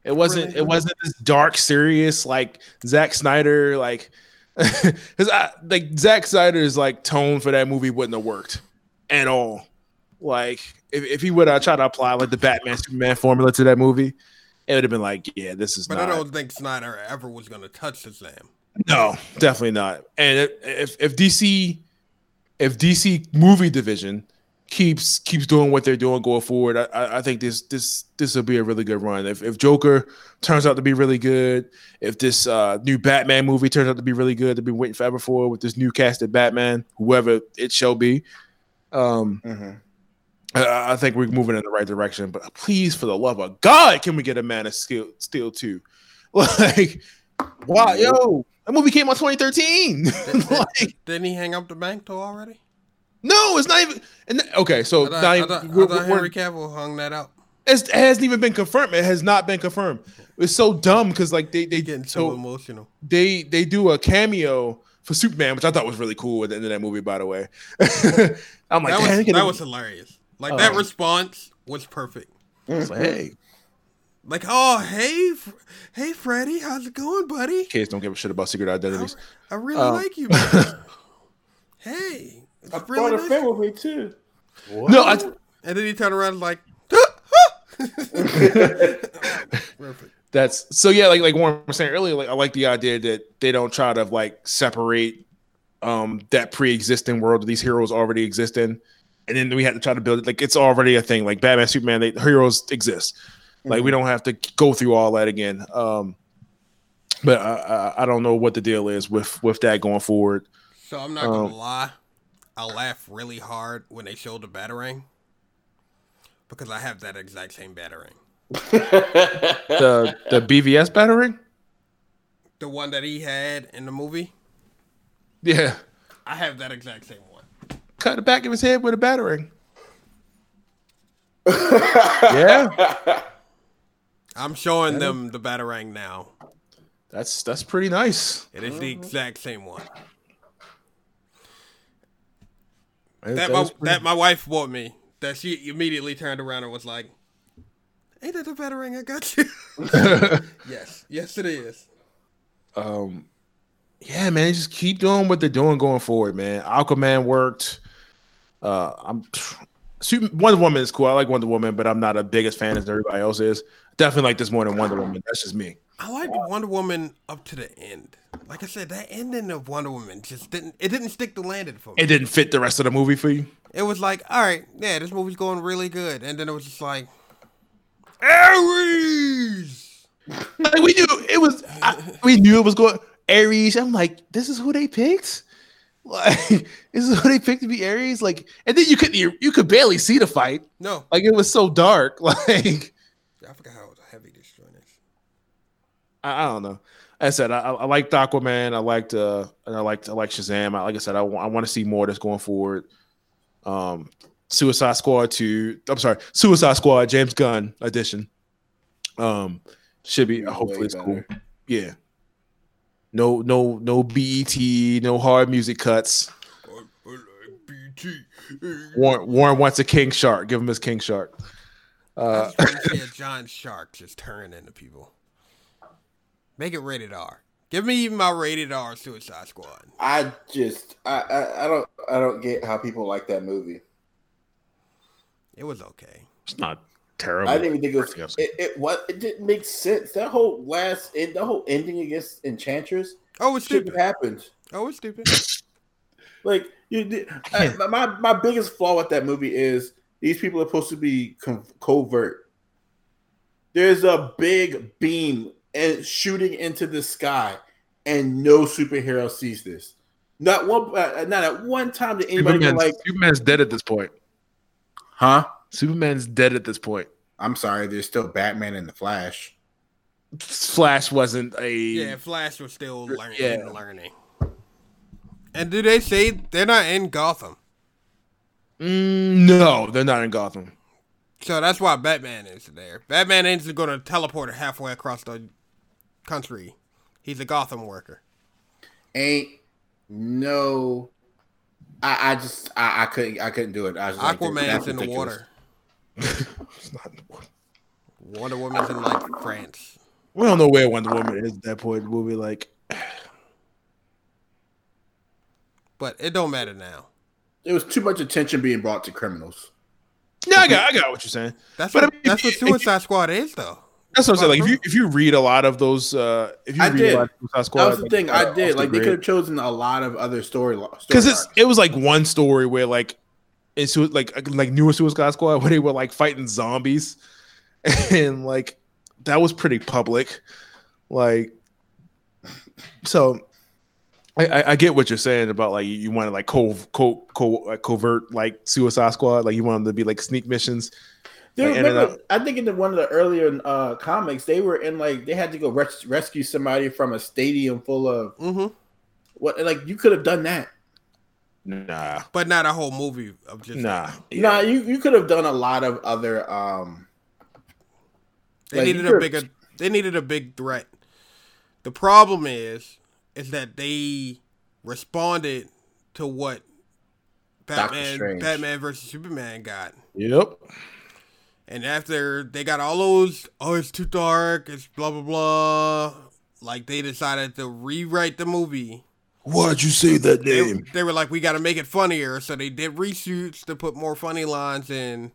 It wasn't it wasn't this dark, serious like Zack Snyder like because I like Zack Snyder's like tone for that movie wouldn't have worked at all. Like if, if he would have tried to apply like the Batman Superman formula to that movie, it would have been like, yeah, this is but not. I don't think Snyder ever was gonna touch the Shazam. No, definitely not. And if if DC if DC movie division keeps keeps doing what they're doing going forward, I, I think this this this will be a really good run. If if Joker turns out to be really good, if this uh, new Batman movie turns out to be really good, to be waiting forever for with this new casted Batman, whoever it shall be, um, Mm-hmm. I, I think we're moving in the right direction. But please, for the love of God, can we get a Man of Steel, Steel two? Like, wow, yo, that movie came out 2013. like, Didn't he hang up the bank though already? No, it's not even. And okay, so I thought, not I even- thought, I we're- thought we're- Henry Cavill hung that out. it hasn't even been confirmed. It has not been confirmed. It's so dumb because like they they Getting so so emotional. they they do a cameo for Superman, which I thought was really cool at the end of that movie. By the way, I'm like, that was, that was hilarious. Like that Oh. response was perfect. it's like, hey, Like, oh hey, hey Freddie, how's it going, buddy? kids don't give a shit about secret identities. I really Um, like you. Man. hey, it's I really brought a nice. friend with me too. What? No, I, And then he turned around and like, perfect. That's so yeah, like like Warren was saying earlier, like I like the idea that they don't try to like separate um that pre-existing world that these heroes already exist in, and then we have to try to build it like it's already a thing. Like Batman, Superman, they heroes exist. Like we don't have to go through all that again. Um, but I, I I don't know what the deal is with with that going forward. So I'm not gonna Um, lie, I laughed really hard when they show the batarang because I have that exact same batarang. The the BVS batarang, The one that he had in the movie, yeah, I have that exact same one. cut the back of his head with a batarang. yeah, I'm showing them the batarang now. that's that's pretty nice. It is the exact same one. That- That that my pretty- that my wife bought me. That she immediately turned around and was like, "Ain't that the batarang I got you?" yes, yes, it is. um yeah man just keep doing what they're doing going forward man aquaman worked uh i'm Super, wonder woman is cool i like wonder woman but i'm not a biggest fan as everybody else is definitely like this more than wonder woman that's just me I liked Wonder Woman up to the end. Like I said, that ending of Wonder Woman just didn't it didn't stick the landing for me. it didn't fit the rest of the movie for you? It was like, all right, yeah, this movie's going really good, and then it was just like, Ares. like we knew it was I, we knew it was going Ares i'm like this is who they picked? Like this is who they picked to be Ares like and then you could you, you could barely see the fight. No, like it was so dark like. I forgot how heavy this joint is. I, I don't know. As I said, I, I liked Aquaman. I liked uh, and I liked I like Shazam. I, like I said, I want to see more that's going forward. Um, Suicide Squad two. I'm sorry, Suicide Squad James Gunn edition. Um, should be Way hopefully it's cool. Yeah. No, no, no BET, no hard music cuts. Warren, Warren wants a King Shark. Give him his King Shark. I Uh, just want to see a giant shark just turn into people. Make it rated R. Give me even my rated R Suicide Squad. I just I, I I don't I don't get how people like that movie. It was okay. it's not terrible. I didn't even think it was it, it what it didn't make sense. That whole last end, the whole ending against Enchantress Oh, it's stupid. have happened. Oh, it's stupid. Like you did. I, my my biggest flaw with that movie is these people are supposed to be co- covert. There's a big beam and shooting into the sky, and no superhero sees this. Not one. Uh, not at one time did anybody go Superman's, like, Superman's dead at this point. "Huh." Superman's dead at this point. I'm sorry. There's still Batman and the Flash. Flash wasn't a Yeah, Flash was still learning. Yeah. learning. And do they say they're not in Gotham? Mm, no, they're not in Gotham. So that's why Batman is there. Batman ain't going to teleport halfway across the country. He's a Gotham worker. Ain't no. I, I just I, I couldn't I couldn't do it. I was like, Aquaman's that's in the water. It's not- Wonder Woman's in like France. we don't know where Wonder Woman is at that point. We'll be like, But it don't matter now. There was too much attention being brought to criminals. no, I got, I got what you're saying. That's But what I mean, that's what you- if Suicide Squad is though. That's what I'm saying. Like if you if you read a lot of those, uh if you I read did. a lot of Suicide Squad, That was the like, thing. uh, I did. off the Like they could have chosen a lot of other story because it's it was like one story where like it's like like newer Suicide Squad where they were like fighting zombies, and like that was pretty public, like so. I, I, I get what you're saying about like you, you want to like co, co, co like covert like Suicide Squad like you want them to be like sneak missions. Dude, Like, in and remember, I think in the, one of the earlier uh, comics, they were in like they had to go res- rescue somebody from a stadium full of hmm what? Like you could have done that. Nah, But not a whole movie of just nah. Nah, you you could have done a lot of other. um They Like, needed a bigger. They needed a big threat. The problem is, is that they responded to what Batman, Batman versus Superman got, Yep. And after they got all those, oh, it's too dark, it's blah blah blah. Like they decided to rewrite the movie. Why'd you say that They, they were like, we got to make it funnier, so they did reshoots to put more funny lines in,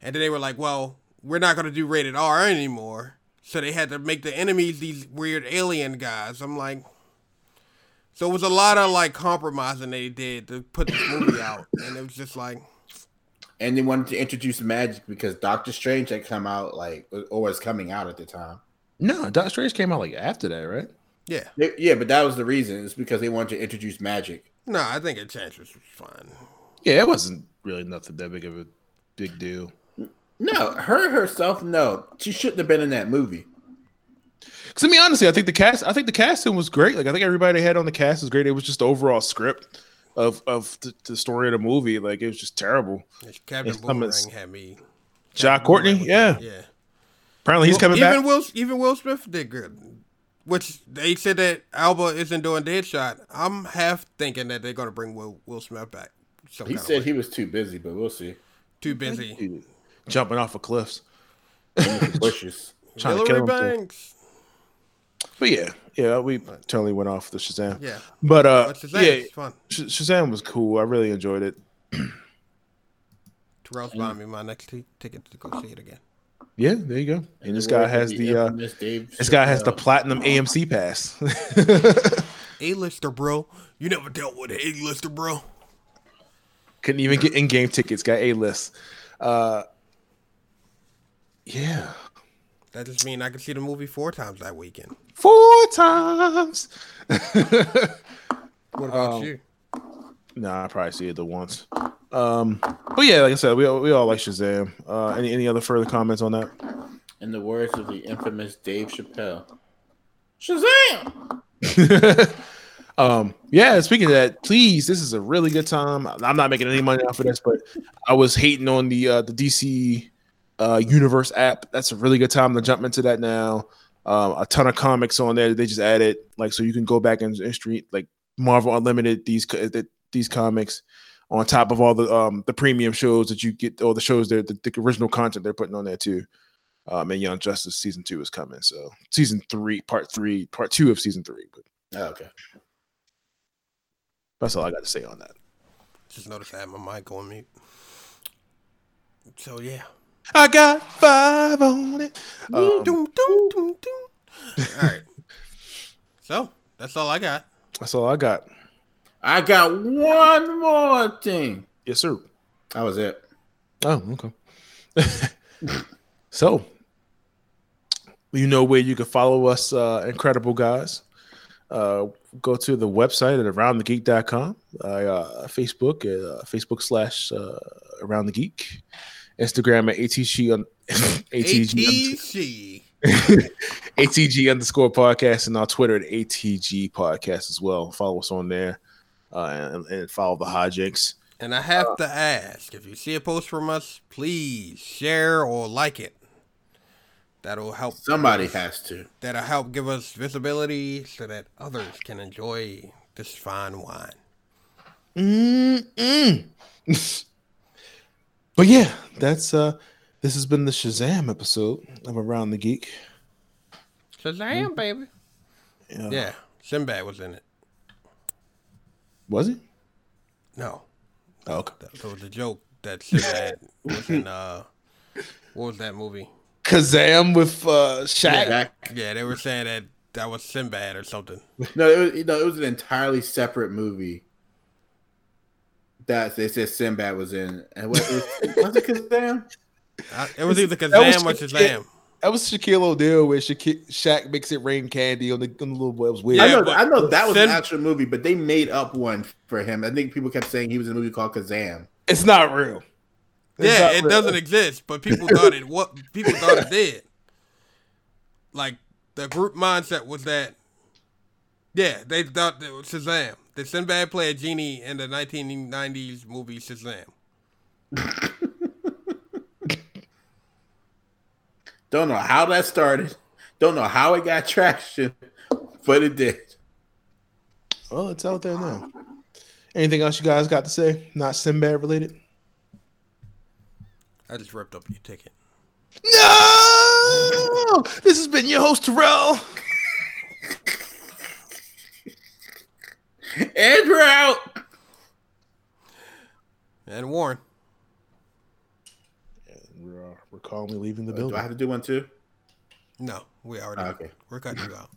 and then they were like, well, we're not gonna do rated R anymore. So they had to make the enemies these weird alien guys. I'm like, so it was a lot of like compromising they did to put this movie out, and it was just like, And they wanted to introduce magic because Doctor Strange had come out like or was coming out at the time. No, Doctor Strange came out like after that, right? yeah, They- yeah, but that was the reason. It's because they wanted to introduce magic. no, I think Enchantress was fine. Yeah, it wasn't really nothing that big of a big deal. No, her herself, no, she shouldn't have been in that movie. Because I mean, honestly, I think the cast, I think the casting was great. Like, I think everybody had on the cast was great. It was just the overall script of of the, the story of the movie. Like, it was just terrible. It's Captain Boomerang had me. John Courtney, yeah. yeah. Apparently, he's coming even back. Will even Will Smith did good. Which they said that Elba isn't doing Deadshot. I'm half thinking that they're gonna bring Will Will Smith back. Some He kind said way. he was too busy, but we'll see. too busy. Jumping off of cliffs, Bushes. trying to kill himself. Banks. But yeah, yeah, we totally went off the Shazam. Yeah. But uh, But Shazam yeah, fun. Sh- Shazam was cool. I really enjoyed it. Terrell's buying me my next t- ticket to go see it again. Yeah, there you go. And this guy has the uh, Dave this guy has the Chappelle. platinum AMC pass. A-lister, bro. You never dealt with A-lister, bro. Couldn't even get Endgame tickets. Got A list. Uh, yeah, That just means I can see the movie four times that weekend. four times. What about Um, you? Nah, I probably see it the once. Um, but yeah, like I said, we all, we all like Shazam. Uh, any any other further comments on that? In the words of the infamous Dave Chappelle, Shazam! um, yeah. Speaking of that, please, this is a really good time. I'm not making any money off of this, but I was hating on the uh, the DC uh, Universe app. That's a really good time to jump into that now. Um, a ton of comics on there. They just added like so you can go back and, and street like Marvel Unlimited these these comics on top of all the um the premium shows that you get all the shows there the, the original content they're putting on there too. Um, and Young Justice season two is coming. So season three, part three, part two of season three. But Oh, okay. that's all I got to say on that. Just noticed I had my mic on mute. So yeah. I got five on it. Um, Doom, doom, doom, doom. All right. So that's all I got. that's all I got. I got one more thing. Yes, sir. That was it. Oh, okay. so, you know where you can follow us, uh, incredible guys. Uh, go to the website at aroundthegeek.com, uh, uh, Facebook, uh, Facebook slash uh, around the geek, Instagram at ATG on ATG, ATC. ATG underscore podcast, and our Twitter at ATG podcast as well. Follow us on there uh, and, and follow the hijinks. And I have to ask if you see a post from us, please share or like it. That'll help. Somebody has to. That'll help give us visibility so that others can enjoy this fine wine. Mm-mm. but yeah, that's uh this has been the Shazam episode of Around the Geek. Shazam, baby. Yeah. Yeah, Sinbad was in it. Was it? No, Oh, okay. that, that was a joke that Sinbad was in. Uh, what was that movie? Kazam with uh, Shaq. Back- Yeah, they were saying that that was Sinbad or something. No, it was, no, it was an entirely separate movie. That they said Sinbad was in, and what was, was it Kazam? I, it was either That was Kazam or Shaq- Shazam. That was Shaquille O'Neal where Shaq, Shaq makes it rain candy on the, on the little boy. It was weird. I know, I know that was Sin- an actual movie, but they made up one for him. I think people kept saying he was in a movie called Kazam. It's not real. It's Yeah, not it real. doesn't exist, but people thought it. What people thought it did. Like the group mindset was that. Yeah, they thought it was Shazam. Did Sinbad play a genie in the 1990s movie Shazam? Don't know how that started. Don't know how it got traction, but it did. Well, it's out there now. Anything else you guys got to say? Not Sinbad related? I just ripped up your ticket. No! This has been your host, Terrell. Andrew out. And Warren. We're, uh, we're calmly leaving the Do building. I have to do one too? No, we already. Oh, okay. We're cutting you out.